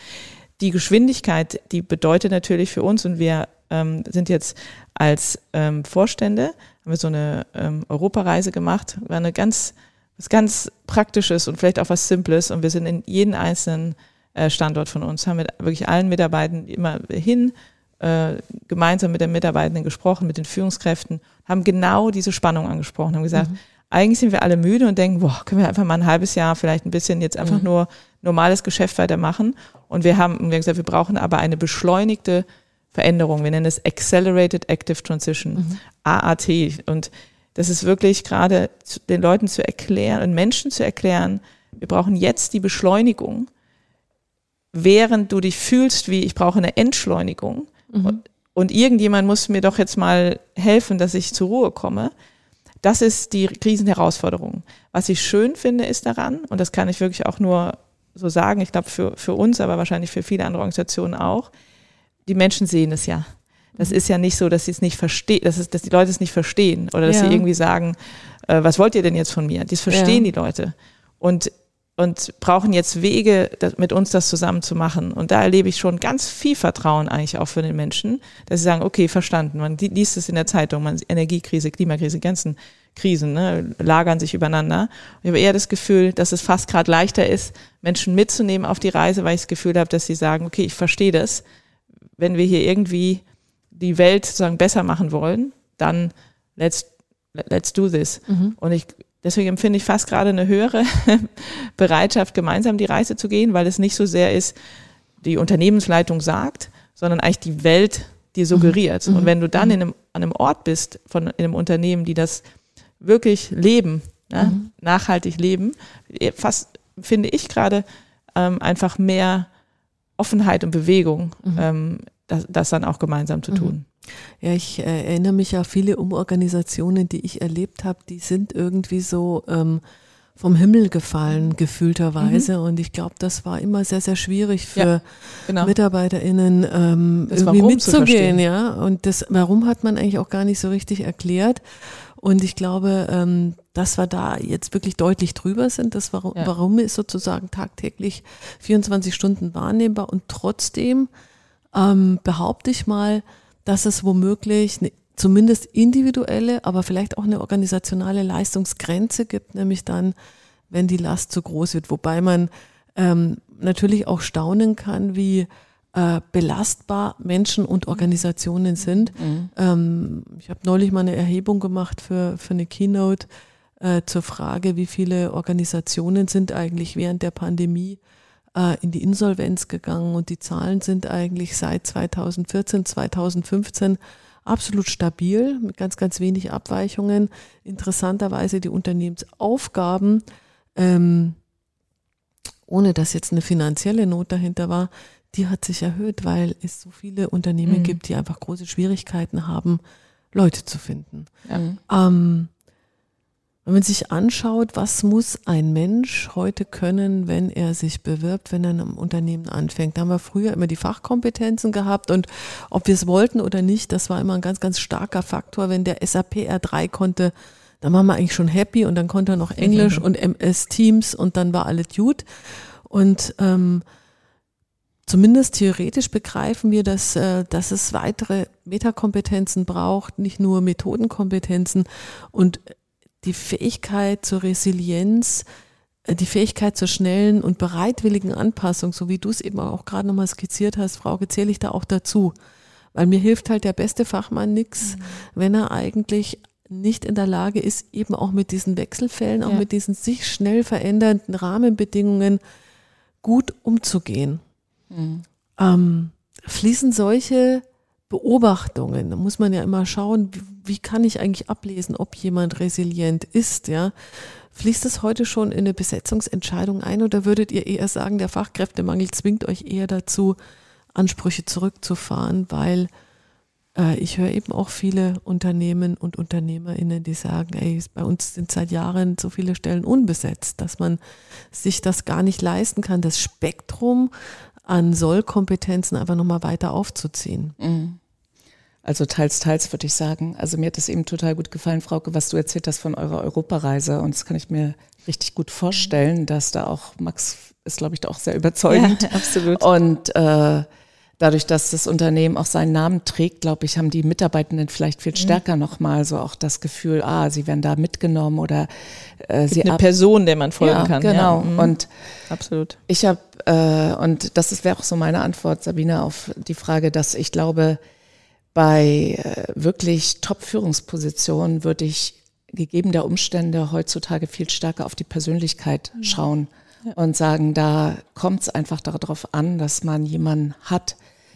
die Geschwindigkeit, die bedeutet natürlich für uns und wir ähm, sind jetzt als ähm, Vorstände, haben wir so eine ähm, Europareise gemacht, war eine ganz was ganz Praktisches und vielleicht auch was Simples. Und wir sind in jeden einzelnen äh, Standort von uns, haben mit wirklich allen Mitarbeitern immer hin, äh, gemeinsam mit den Mitarbeitenden gesprochen, mit den Führungskräften, haben genau diese Spannung angesprochen, haben gesagt, mhm. eigentlich sind wir alle müde und denken, boah, können wir einfach mal ein halbes Jahr vielleicht ein bisschen jetzt einfach mhm. nur normales Geschäft weitermachen. Und wir haben, wir haben gesagt, wir brauchen aber eine beschleunigte Veränderung. Wir nennen es Accelerated Active Transition, mhm. AAT. Und das ist wirklich gerade den Leuten zu erklären und Menschen zu erklären, wir brauchen jetzt die Beschleunigung, während du dich fühlst wie, ich brauche eine Entschleunigung. Mhm. Und, und irgendjemand muss mir doch jetzt mal helfen, dass ich zur Ruhe komme. Das ist die Krisenherausforderung. Was ich schön finde, ist daran, und das kann ich wirklich auch nur so sagen, ich glaube für, für uns, aber wahrscheinlich für viele andere Organisationen auch, die Menschen sehen es ja. Das ist ja nicht so, dass sie es nicht verstehen, dass, dass die Leute es nicht verstehen oder dass ja. sie irgendwie sagen, äh, was wollt ihr denn jetzt von mir? Das verstehen ja. die Leute und und brauchen jetzt Wege, das, mit uns das zusammen zu machen. Und da erlebe ich schon ganz viel Vertrauen eigentlich auch für den Menschen, dass sie sagen, okay, verstanden. Man liest es in der Zeitung, man Energiekrise, Klimakrise, ganzen Krisen ne, lagern sich übereinander. Ich habe eher das Gefühl, dass es fast gerade leichter ist, Menschen mitzunehmen auf die Reise, weil ich das Gefühl habe, dass sie sagen, okay, ich verstehe das. Wenn wir hier irgendwie die Welt sozusagen besser machen wollen, dann let's, let's do this. Mhm. Und ich, deswegen empfinde ich fast gerade eine höhere Bereitschaft, gemeinsam die Reise zu gehen, weil es nicht so sehr ist, die Unternehmensleitung sagt, sondern eigentlich die Welt dir suggeriert. Mhm. Und wenn du dann mhm. in einem, an einem Ort bist, von in einem Unternehmen, die das wirklich leben, ja, mhm. nachhaltig leben, fast finde ich gerade ähm, einfach mehr Offenheit und Bewegung mhm. ähm, das, das dann auch gemeinsam zu mhm. tun. Ja, ich äh, erinnere mich ja viele Umorganisationen, die ich erlebt habe, die sind irgendwie so ähm, vom Himmel gefallen, gefühlterweise. Mhm. Und ich glaube, das war immer sehr, sehr schwierig für ja, genau. MitarbeiterInnen ähm, irgendwie mitzugehen, ja. Und das Warum hat man eigentlich auch gar nicht so richtig erklärt. Und ich glaube, ähm, dass wir da jetzt wirklich deutlich drüber sind, das Warum, ja. warum ist sozusagen tagtäglich 24 Stunden wahrnehmbar und trotzdem ähm, behaupte ich mal, dass es womöglich eine zumindest individuelle, aber vielleicht auch eine organisationale Leistungsgrenze gibt, nämlich dann, wenn die Last zu groß wird. Wobei man ähm, natürlich auch staunen kann, wie äh, belastbar Menschen und Organisationen sind. Mhm. Ähm, ich habe neulich mal eine Erhebung gemacht für, für eine Keynote äh, zur Frage, wie viele Organisationen sind eigentlich während der Pandemie äh, in die Insolvenz gegangen und die Zahlen sind eigentlich seit 2014, 2015 absolut stabil mit ganz, ganz wenig Abweichungen. Interessanterweise die Unternehmensaufgaben, ähm, ohne dass jetzt eine finanzielle Not dahinter war, die hat sich erhöht, weil es so viele Unternehmen mhm. gibt, die einfach große Schwierigkeiten haben, Leute zu finden. Ja. Ähm, wenn man sich anschaut, was muss ein Mensch heute können, wenn er sich bewirbt, wenn er in einem Unternehmen anfängt. Da haben wir früher immer die Fachkompetenzen gehabt und ob wir es wollten oder nicht, das war immer ein ganz, ganz starker Faktor. Wenn der SAP R3 konnte, dann waren wir eigentlich schon happy und dann konnte er noch Englisch mhm. und MS Teams und dann war alles gut. Und ähm, zumindest theoretisch begreifen wir, dass, äh, dass es weitere Metakompetenzen braucht, nicht nur Methodenkompetenzen und die Fähigkeit zur Resilienz, äh, die Fähigkeit zur schnellen und bereitwilligen Anpassung, so wie du es eben auch gerade nochmal skizziert hast, Frauke, zähle ich da auch dazu. Weil mir hilft halt der beste Fachmann nichts, mhm. wenn er eigentlich nicht in der Lage ist, eben auch mit diesen Wechselfällen, auch ja. mit diesen sich schnell verändernden Rahmenbedingungen gut umzugehen. Mhm. Ähm, fließen solche Beobachtungen. Da muss man ja immer schauen, wie, kann ich eigentlich ablesen, ob jemand resilient ist, ja. Fließt es heute schon in eine Besetzungsentscheidung ein oder würdet ihr eher sagen, der Fachkräftemangel zwingt euch eher dazu, Ansprüche zurückzufahren, weil äh, ich höre eben auch viele Unternehmen und UnternehmerInnen, die sagen, ey, bei uns sind seit Jahren so viele Stellen unbesetzt, dass man sich das gar nicht leisten kann, das Spektrum an Sollkompetenzen einfach nochmal weiter aufzuziehen. Mhm. Also teils, teils würde ich sagen. Also mir hat es eben total gut gefallen, Frauke, was du erzählt hast von eurer Europareise. Und das kann ich mir richtig gut vorstellen, dass da auch, Max ist, glaube ich, da auch sehr überzeugend. Ja, absolut. Und äh, dadurch, dass das Unternehmen auch seinen Namen trägt, glaube ich, haben die Mitarbeitenden vielleicht viel mhm. stärker mhm. nochmal so auch das Gefühl, ah, sie werden da mitgenommen oder äh, sie eine Person, der man folgen ja, kann. Genau. Ja. Mhm. Und absolut. Ich habe äh, und das wäre auch so meine Antwort, Sabine, auf die Frage, dass ich glaube, bei äh, wirklich Top-Führungspositionen würde ich gegeben der Umstände heutzutage viel stärker auf die Persönlichkeit mhm. schauen ja. und sagen, da kommt es einfach darauf an, dass man jemanden hat,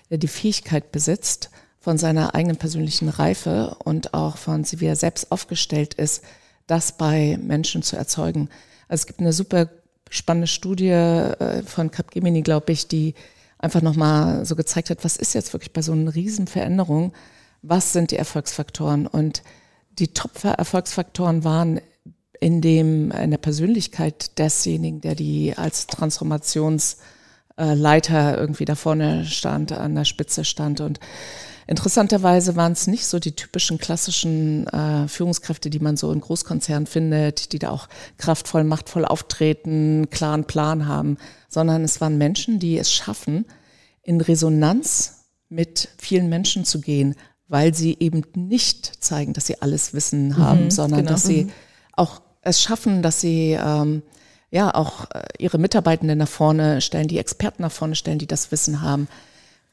der die Fähigkeit besitzt, von seiner eigenen persönlichen Reife und auch von wie er selbst aufgestellt ist, das bei Menschen zu erzeugen. Also es gibt eine super spannende Studie äh, von Capgemini, glaube ich, die einfach nochmal so gezeigt hat, was ist jetzt wirklich bei so einer riesen Veränderung, was sind die Erfolgsfaktoren? Und die Top-Erfolgsfaktoren waren in dem, in der Persönlichkeit desjenigen, der die als Transformationsleiter irgendwie da vorne stand, an der Spitze stand und Interessanterweise waren es nicht so die typischen klassischen äh, Führungskräfte, die man so in Großkonzernen findet, die da auch kraftvoll, machtvoll auftreten, klaren Plan haben, sondern es waren Menschen, die es schaffen, in Resonanz mit vielen Menschen zu gehen, weil sie eben nicht zeigen, dass sie alles Wissen haben, mhm, sondern genau. dass sie mhm. auch es schaffen, dass sie ähm, ja auch äh, ihre Mitarbeitenden nach vorne stellen, die Experten nach vorne stellen, die das Wissen haben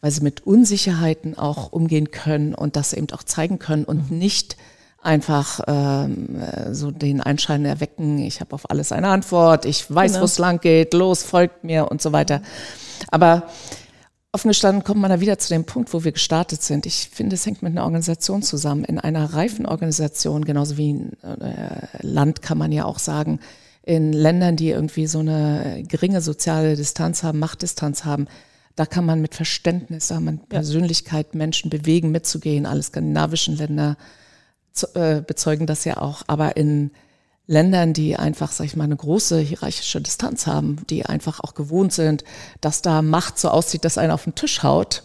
weil sie mit Unsicherheiten auch umgehen können und das eben auch zeigen können und mhm. nicht einfach ähm, so den Einschein erwecken, ich habe auf alles eine Antwort, ich weiß, genau. wo es lang geht, los, folgt mir und so weiter. Aber offen gestanden kommt man da wieder zu dem Punkt, wo wir gestartet sind. Ich finde, es hängt mit einer Organisation zusammen. In einer reifen Organisation, genauso wie ein äh, Land kann man ja auch sagen, in Ländern, die irgendwie so eine geringe soziale Distanz haben, Machtdistanz haben, da kann man mit Verständnis, da kann man Persönlichkeit, Menschen bewegen, mitzugehen. Alle skandinavischen Länder äh, bezeugen das ja auch. Aber in Ländern, die einfach, sag ich mal, eine große hierarchische Distanz haben, die einfach auch gewohnt sind, dass da Macht so aussieht, dass einer auf den Tisch haut,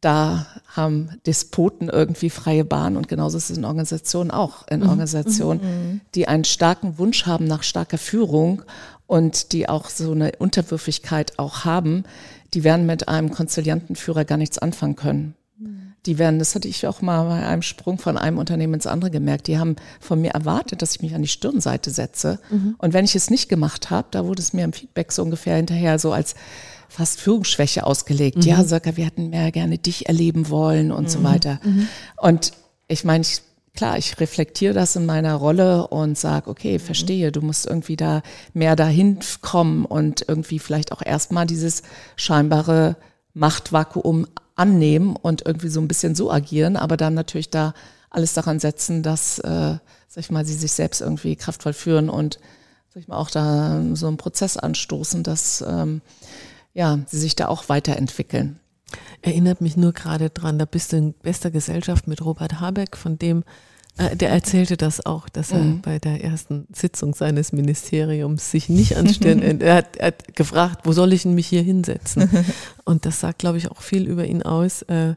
da haben Despoten irgendwie freie Bahn und genauso ist es in Organisationen auch. In mhm. Organisationen, mhm. die einen starken Wunsch haben nach starker Führung und die auch so eine Unterwürfigkeit auch haben, die werden mit einem konzilianten Führer gar nichts anfangen können. Die werden, das hatte ich auch mal bei einem Sprung von einem Unternehmen ins andere gemerkt, die haben von mir erwartet, dass ich mich an die Stirnseite setze. Mhm. Und wenn ich es nicht gemacht habe, da wurde es mir im Feedback so ungefähr hinterher so als fast Führungsschwäche ausgelegt. Mhm. Ja, Söcker, wir hätten mehr gerne dich erleben wollen und mhm. so weiter. Mhm. Und ich meine, ich klar, ich reflektiere das in meiner Rolle und sage, okay, mhm. verstehe, du musst irgendwie da mehr dahin kommen und irgendwie vielleicht auch erstmal dieses scheinbare Machtvakuum annehmen und irgendwie so ein bisschen so agieren, aber dann natürlich da alles daran setzen, dass, äh, sag ich mal, sie sich selbst irgendwie kraftvoll führen und sag ich mal auch da so einen Prozess anstoßen, dass ähm, ja sie sich da auch weiterentwickeln. Erinnert mich nur gerade dran, da bist du in bester Gesellschaft mit Robert Habeck, von dem, der erzählte das auch, dass er mhm. bei der ersten Sitzung seines Ministeriums sich nicht anstellen, er, hat, er hat gefragt, wo soll ich mich hier hinsetzen? Und das sagt, glaube ich, auch viel über ihn aus. Äh,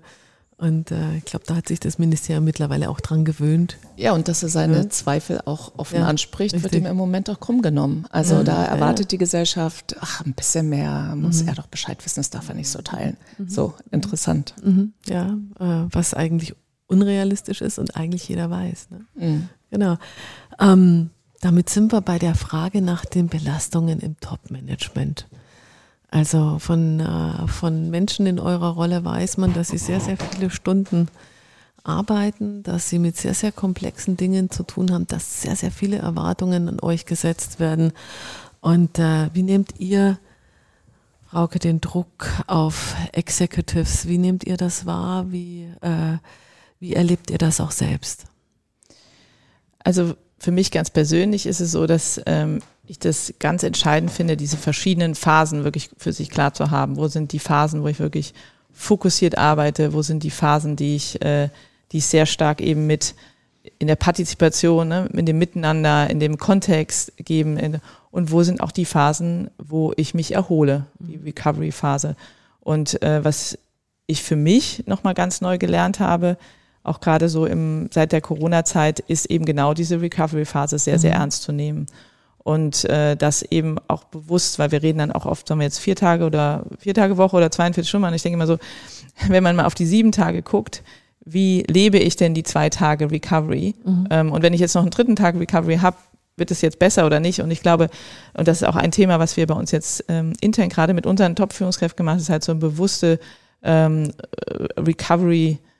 und äh, ich glaube, da hat sich das Ministerium mittlerweile auch dran gewöhnt. Ja, und dass er seine ja. Zweifel auch offen ja, anspricht, richtig. wird ihm im Moment auch krumm genommen. Also ja, da erwartet die Gesellschaft, ach, ein bisschen mehr muss mhm. er doch Bescheid wissen, das darf er nicht so teilen. Mhm. So, interessant. Mhm. Ja, äh, was eigentlich unrealistisch ist und eigentlich jeder weiß. Ne? Mhm. Genau. Ähm, damit sind wir bei der Frage nach den Belastungen im Top-Management. Also von, äh, von Menschen in eurer Rolle weiß man, dass sie sehr, sehr viele Stunden arbeiten, dass sie mit sehr, sehr komplexen Dingen zu tun haben, dass sehr, sehr viele Erwartungen an euch gesetzt werden. Und äh, wie nehmt ihr, Frauke, den Druck auf Executives? Wie nehmt ihr das wahr? Wie, äh, wie erlebt ihr das auch selbst? Also für mich ganz persönlich ist es so, dass ähm, ich das ganz entscheidend finde, diese verschiedenen Phasen wirklich für sich klar zu haben. Wo sind die Phasen, wo ich wirklich fokussiert arbeite? Wo sind die Phasen, die ich, äh, die ich sehr stark eben mit in der Partizipation, ne, in dem Miteinander, in dem Kontext geben? In, und wo sind auch die Phasen, wo ich mich erhole, die Recovery-Phase? Und äh, was ich für mich nochmal ganz neu gelernt habe, auch gerade so im, seit der Corona-Zeit, ist eben genau diese Recovery-Phase sehr, sehr mhm. ernst zu nehmen und äh, das eben auch bewusst, weil wir reden dann auch oft, sagen wir jetzt vier Tage oder vier Tage Woche oder 42 Stunden und ich denke immer so, wenn man mal auf die sieben Tage guckt, wie lebe ich denn die zwei Tage Recovery? Mhm. Ähm, und wenn ich jetzt noch einen dritten Tag Recovery habe, wird es jetzt besser oder nicht? Und ich glaube, und das ist auch ein Thema, was wir bei uns jetzt ähm, intern gerade mit unseren Top-Führungskräften gemacht haben, ist halt so ein bewusste ähm, Recovery äh,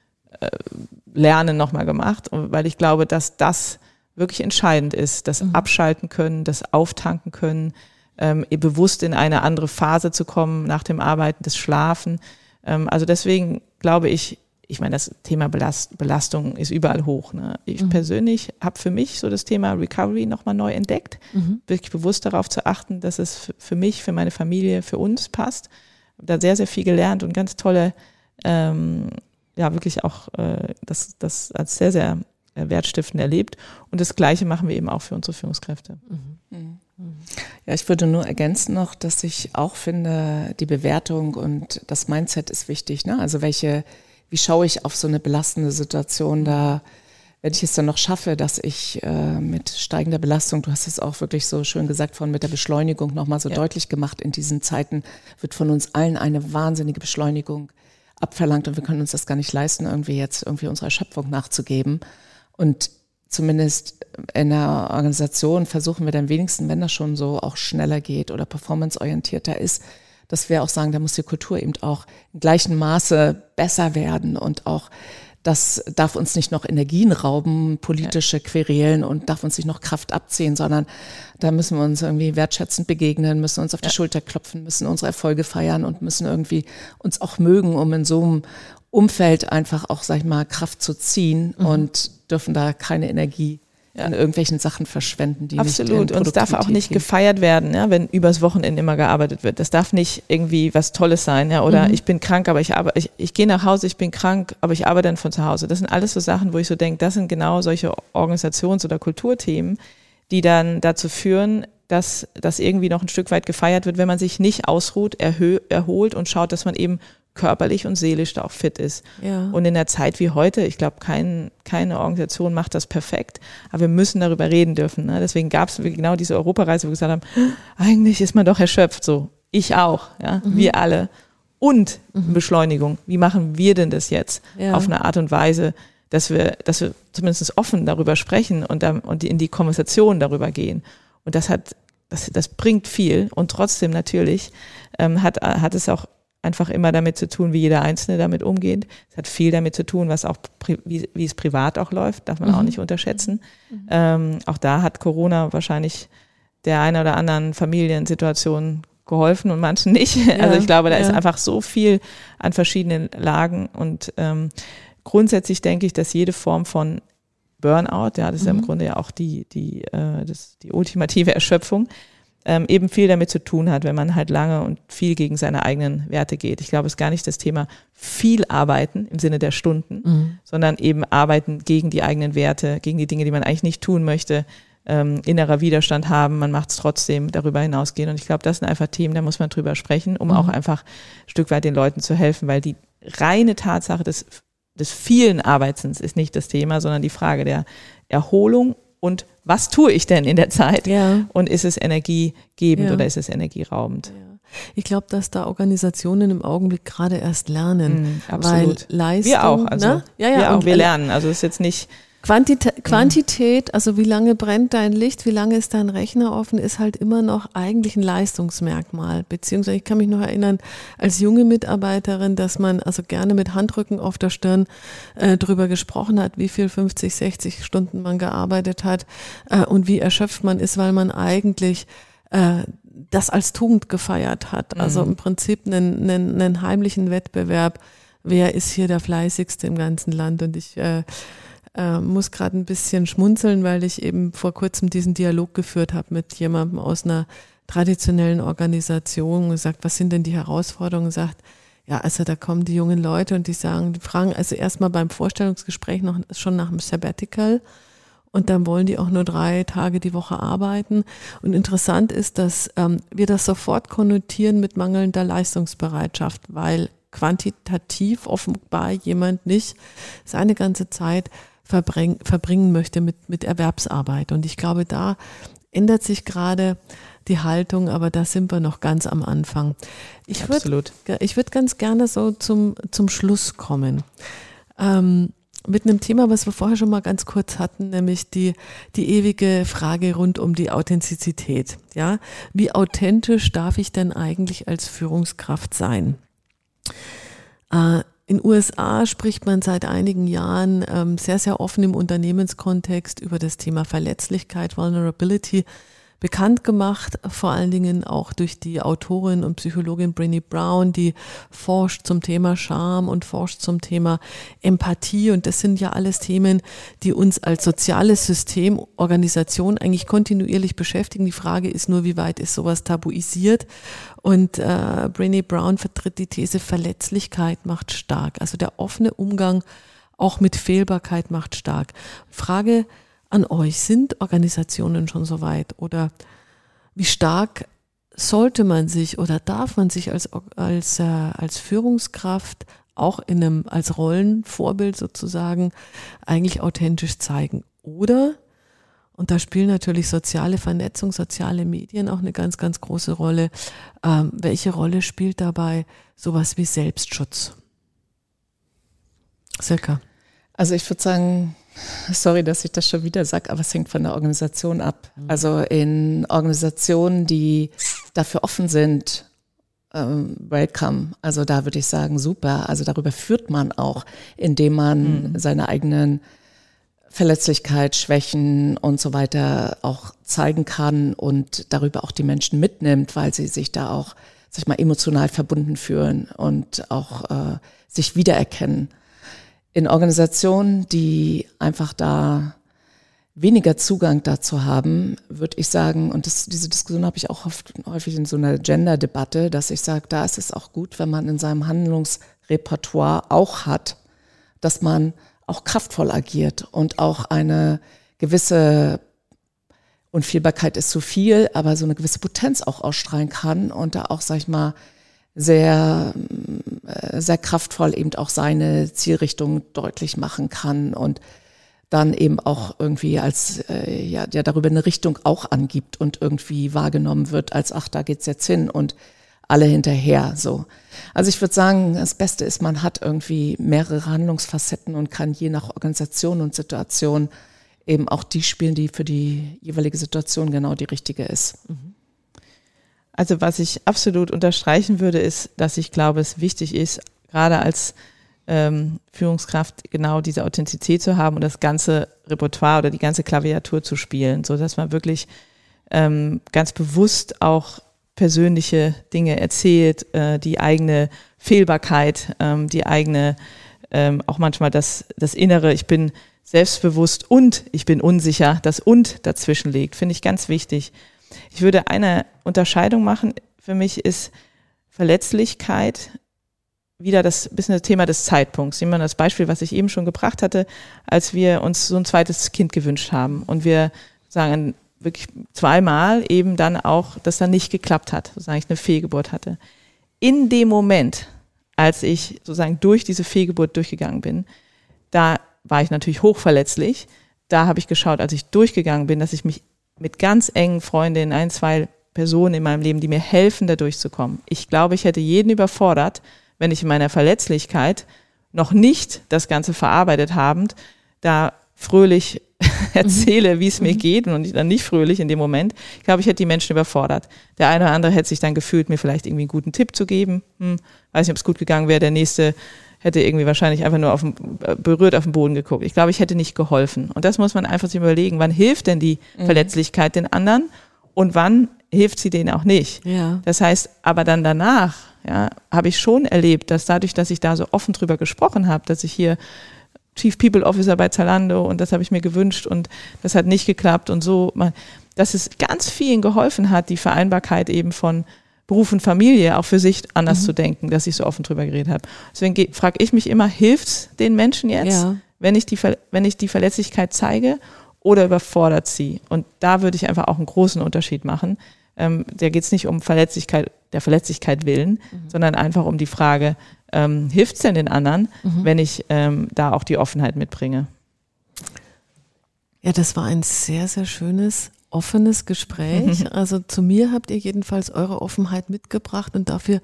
Lernen nochmal gemacht, weil ich glaube, dass das wirklich entscheidend ist, das mhm. Abschalten können, das Auftanken können, ähm, bewusst in eine andere Phase zu kommen nach dem Arbeiten, das Schlafen. Ähm, also deswegen glaube ich, ich meine, das Thema Belast Belastung ist überall hoch. Ne? Ich mhm. persönlich habe für mich so das Thema Recovery nochmal neu entdeckt, mhm. wirklich bewusst darauf zu achten, dass es für mich, für meine Familie, für uns passt. Hab da sehr, sehr viel gelernt und ganz tolle, ähm, ja, wirklich auch äh, das, das als sehr, sehr äh, wertstiftend erlebt. Und das Gleiche machen wir eben auch für unsere Führungskräfte. Mhm. Mhm. Ja, ich würde nur ergänzen noch, dass ich auch finde, die Bewertung und das Mindset ist wichtig. Ne? Also welche, wie schaue ich auf so eine belastende Situation da? Wenn ich es dann noch schaffe, dass ich äh, mit steigender Belastung, du hast es auch wirklich so schön gesagt, von mit der Beschleunigung nochmal so ja. deutlich gemacht, in diesen Zeiten wird von uns allen eine wahnsinnige Beschleunigung abverlangt und wir können uns das gar nicht leisten, irgendwie jetzt irgendwie unserer Erschöpfung nachzugeben. Und zumindest in der Organisation versuchen wir dann wenigstens, wenn das schon so auch schneller geht oder performanceorientierter ist, dass wir auch sagen, da muss die Kultur eben auch im gleichen Maße besser werden und auch das darf uns nicht noch Energien rauben, politische Querelen und darf uns nicht noch Kraft abziehen, sondern da müssen wir uns irgendwie wertschätzend begegnen, müssen uns auf die ja. Schulter klopfen, müssen unsere Erfolge feiern und müssen irgendwie uns auch mögen, um in so einem Umfeld einfach auch, sag ich mal, Kraft zu ziehen mhm. und dürfen da keine Energie ja. an irgendwelchen Sachen verschwenden, die Absolut. Nicht und es darf auch nicht gefeiert werden, ja, wenn übers Wochenende immer gearbeitet wird. Das darf nicht irgendwie was Tolles sein, ja. Oder mhm. ich bin krank, aber ich arbeite, ich, ich gehe nach Hause, ich bin krank, aber ich arbeite dann von zu Hause. Das sind alles so Sachen, wo ich so denke, das sind genau solche Organisations- oder Kulturthemen, die dann dazu führen, dass das irgendwie noch ein Stück weit gefeiert wird, wenn man sich nicht ausruht, erholt und schaut, dass man eben körperlich und seelisch da auch fit ist. Ja. Und in der Zeit wie heute, ich glaube, kein, keine Organisation macht das perfekt, aber wir müssen darüber reden dürfen. Ne? Deswegen gab es genau diese Europareise, wo wir gesagt haben, eigentlich ist man doch erschöpft. So, ich auch, ja, mhm. wir alle. und mhm. Beschleunigung. Wie machen wir denn das jetzt ja. auf eine Art und Weise, dass wir, dass wir zumindest offen darüber sprechen und, dann, und in die Konversation darüber gehen. Und das hat, das, das bringt viel und trotzdem natürlich ähm, hat, hat es auch einfach immer damit zu tun, wie jeder Einzelne damit umgeht. Es hat viel damit zu tun, was auch wie, wie es privat auch läuft, darf man mhm. auch nicht unterschätzen. Mhm. Ähm, auch da hat Corona wahrscheinlich der einen oder anderen Familiensituation geholfen und manchen nicht. Ja, also ich glaube, da ja. ist einfach so viel an verschiedenen Lagen und ähm, grundsätzlich denke ich, dass jede Form von Burnout, ja, das ist mhm. ja im mhm. Grunde ja auch die, die, äh, das, die ultimative Erschöpfung, ähm, eben viel damit zu tun hat, wenn man halt lange und viel gegen seine eigenen Werte geht. Ich glaube, es ist gar nicht das Thema viel arbeiten im Sinne der Stunden, mhm. sondern eben arbeiten gegen die eigenen Werte, gegen die Dinge, die man eigentlich nicht tun möchte, ähm, innerer Widerstand haben, man macht es trotzdem darüber hinausgehen. Und ich glaube, das sind einfach Themen, da muss man drüber sprechen, um mhm. auch einfach ein Stück weit den Leuten zu helfen, weil die reine Tatsache des des vielen Arbeitens ist nicht das Thema, sondern die Frage der Erholung und was tue ich denn in der Zeit? Ja. Und ist es energiegebend ja. oder ist es energieraubend? Ja. Ich glaube, dass da Organisationen im Augenblick gerade erst lernen. Mm, absolut. Weil Leistung, wir auch. Also, ne? ja, ja, wir auch. Wir lernen. Also es ist jetzt nicht Quantität, mhm. Quantität, also wie lange brennt dein Licht, wie lange ist dein Rechner offen, ist halt immer noch eigentlich ein Leistungsmerkmal. Beziehungsweise ich kann mich noch erinnern, als junge Mitarbeiterin, dass man also gerne mit Handrücken auf der Stirn äh, drüber gesprochen hat, wie viel 50, 60 Stunden man gearbeitet hat äh, und wie erschöpft man ist, weil man eigentlich äh, das als Tugend gefeiert hat. Also mhm. im Prinzip einen, einen, einen heimlichen Wettbewerb. Wer ist hier der fleißigste im ganzen Land? Und ich äh, äh, muss gerade ein bisschen schmunzeln, weil ich eben vor kurzem diesen Dialog geführt habe mit jemandem aus einer traditionellen Organisation und gesagt, was sind denn die Herausforderungen? Sagt, ja, also da kommen die jungen Leute und die sagen, die fragen also erstmal beim Vorstellungsgespräch noch schon nach dem Sabbatical und dann wollen die auch nur drei Tage die Woche arbeiten. Und interessant ist, dass ähm, wir das sofort konnotieren mit mangelnder Leistungsbereitschaft, weil quantitativ offenbar jemand nicht seine ganze Zeit verbring, verbringen möchte mit, mit Erwerbsarbeit. Und ich glaube, da ändert sich gerade die Haltung, aber da sind wir noch ganz am Anfang. Ich würde ich würd ganz gerne so zum, zum Schluss kommen. Ähm, mit einem Thema, was wir vorher schon mal ganz kurz hatten, nämlich die, die ewige Frage rund um die Authentizität. Ja, wie authentisch darf ich denn eigentlich als Führungskraft sein? Äh, in USA spricht man seit einigen Jahren ähm, sehr, sehr offen im Unternehmenskontext über das Thema Verletzlichkeit, Vulnerability bekannt gemacht, vor allen Dingen auch durch die Autorin und Psychologin Brené Brown, die forscht zum Thema Scham und forscht zum Thema Empathie. Und das sind ja alles Themen, die uns als soziales System, Organisation eigentlich kontinuierlich beschäftigen. Die Frage ist nur, wie weit ist sowas tabuisiert? Und äh, Brené Brown vertritt die These, Verletzlichkeit macht stark. Also der offene Umgang auch mit Fehlbarkeit macht stark. Frage, an euch? Sind Organisationen schon so weit? Oder wie stark sollte man sich oder darf man sich als, als, äh, als Führungskraft auch in einem, als Rollenvorbild sozusagen eigentlich authentisch zeigen? Oder, und da spielen natürlich soziale Vernetzung, soziale Medien auch eine ganz, ganz große Rolle, ähm, welche Rolle spielt dabei sowas wie Selbstschutz? Silke. Also ich würde sagen, Sorry, dass ich das schon wieder sage, aber es hängt von der Organisation ab. Mhm. Also in Organisationen, die dafür offen sind, ähm, welcome. Also da würde ich sagen, super. Also darüber führt man auch, indem man mhm. seine eigenen Verletzlichkeit, Schwächen und so weiter auch zeigen kann und darüber auch die Menschen mitnimmt, weil sie sich da auch, sag ich mal, emotional verbunden fühlen und auch äh, sich wiedererkennen in Organisationen, die einfach da weniger Zugang dazu haben, würde ich sagen, und das, diese Diskussion habe ich auch oft, häufig in so einer Gender-Debatte, dass ich sage, da ist es auch gut, wenn man in seinem Handlungsrepertoire auch hat, dass man auch kraftvoll agiert und auch eine gewisse Unfehlbarkeit ist zu viel, aber so eine gewisse Potenz auch ausstrahlen kann und da auch, sag ich mal, sehr, äh, sehr kraftvoll eben auch seine Zielrichtung deutlich machen kann und dann eben auch irgendwie als, äh, ja, der darüber eine Richtung auch angibt und irgendwie wahrgenommen wird als, ach, da geht's jetzt hin und alle hinterher. So. Also ich würde sagen, das Beste ist, man hat irgendwie mehrere Handlungsfacetten und kann je nach Organisation und Situation eben auch die spielen, die für die jeweilige Situation genau die richtige ist. Mhm. Also was ich absolut unterstreichen würde, ist, dass ich glaube, es wichtig ist, gerade als ähm, Führungskraft genau diese Authentizität zu haben und das ganze Repertoire oder die ganze Klaviatur zu spielen, so dass man wirklich ähm, ganz bewusst auch persönliche Dinge erzählt, äh, die eigene Fehlbarkeit, ähm, die eigene, ähm, auch manchmal das, das Innere, ich bin selbstbewusst und ich bin unsicher, das und dazwischen liegt, finde ich ganz wichtig. Ich würde eine Unterscheidung machen, für mich ist Verletzlichkeit wieder das bisschen das Thema des Zeitpunkts. Nehmen wir das Beispiel, was ich eben schon gebracht hatte, als wir uns so ein zweites Kind gewünscht haben und wir sagen wirklich zweimal eben dann auch, dass dann nicht geklappt hat, sozusagen ich eine Fehlgeburt hatte. In dem Moment, als ich sozusagen durch diese Fehlgeburt durchgegangen bin, da war ich natürlich hochverletzlich. Da habe ich geschaut, als ich durchgegangen bin, dass ich mich mit ganz engen Freundinnen, ein, zwei Personen in meinem Leben, die mir helfen, da durchzukommen. Ich glaube, ich hätte jeden überfordert, wenn ich in meiner Verletzlichkeit noch nicht das Ganze verarbeitet habend, da fröhlich erzähle, wie es mir mhm. geht und ich dann nicht fröhlich in dem Moment. Ich glaube, ich hätte die Menschen überfordert. Der eine oder andere hätte sich dann gefühlt, mir vielleicht irgendwie einen guten Tipp zu geben. Hm, weiß nicht, ob es gut gegangen wäre. Der nächste hätte irgendwie wahrscheinlich einfach nur auf dem, äh, berührt auf den Boden geguckt. Ich glaube, ich hätte nicht geholfen. Und das muss man einfach sich überlegen. Wann hilft denn die mhm. Verletzlichkeit den anderen und wann hilft sie denen auch nicht? Ja. Das heißt, aber dann danach, ja, habe ich schon erlebt, dass dadurch, dass ich da so offen drüber gesprochen habe, dass ich hier Chief People Officer bei Zalando und das habe ich mir gewünscht und das hat nicht geklappt und so, dass es ganz vielen geholfen hat, die Vereinbarkeit eben von Beruf und Familie auch für sich anders mhm. zu denken, dass ich so offen drüber geredet habe. Deswegen frage ich mich immer, hilft es den Menschen jetzt, ja. wenn, ich die, wenn ich die Verletzlichkeit zeige oder überfordert sie? Und da würde ich einfach auch einen großen Unterschied machen. Ähm, da geht es nicht um Verletzlichkeit, der Verletzlichkeit willen, mhm. sondern einfach um die Frage, ähm, hilft es denn den anderen, mhm. wenn ich ähm, da auch die Offenheit mitbringe? Ja, das war ein sehr, sehr schönes offenes Gespräch. Also zu mir habt ihr jedenfalls eure Offenheit mitgebracht und dafür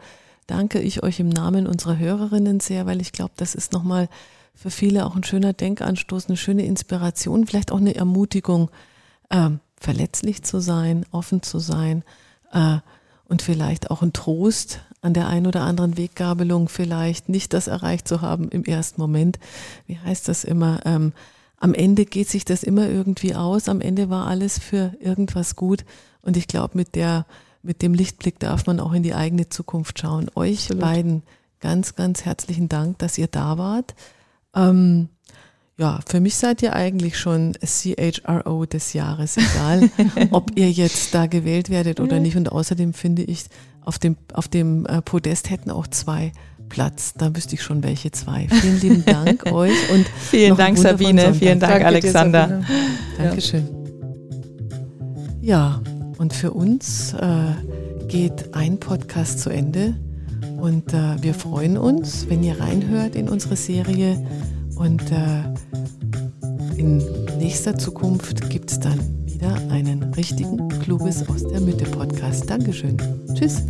danke ich euch im Namen unserer Hörerinnen sehr, weil ich glaube, das ist nochmal für viele auch ein schöner Denkanstoß, eine schöne Inspiration, vielleicht auch eine Ermutigung, äh, verletzlich zu sein, offen zu sein äh, und vielleicht auch ein Trost an der einen oder anderen Weggabelung, vielleicht nicht das erreicht zu haben im ersten Moment. Wie heißt das immer? Ähm, am Ende geht sich das immer irgendwie aus. Am Ende war alles für irgendwas gut. Und ich glaube, mit der, mit dem Lichtblick darf man auch in die eigene Zukunft schauen. Euch Absolut. beiden ganz, ganz herzlichen Dank, dass ihr da wart. Ähm, ja, für mich seid ihr eigentlich schon CHRO des Jahres, egal ob ihr jetzt da gewählt werdet oder nicht. Und außerdem finde ich, auf dem, auf dem äh, Podest hätten auch zwei Platz. Da wüsste ich schon welche zwei. Vielen lieben Dank euch und vielen Dank Sabine, Sonntag. vielen Dank Danke Alexander. Dir, Dankeschön. Ja, und für uns äh, geht ein Podcast zu Ende und äh, wir freuen uns, wenn ihr reinhört in unsere Serie und äh, in nächster Zukunft gibt es dann wieder einen richtigen Kluges aus der Mitte Podcast. Dankeschön. Tschüss.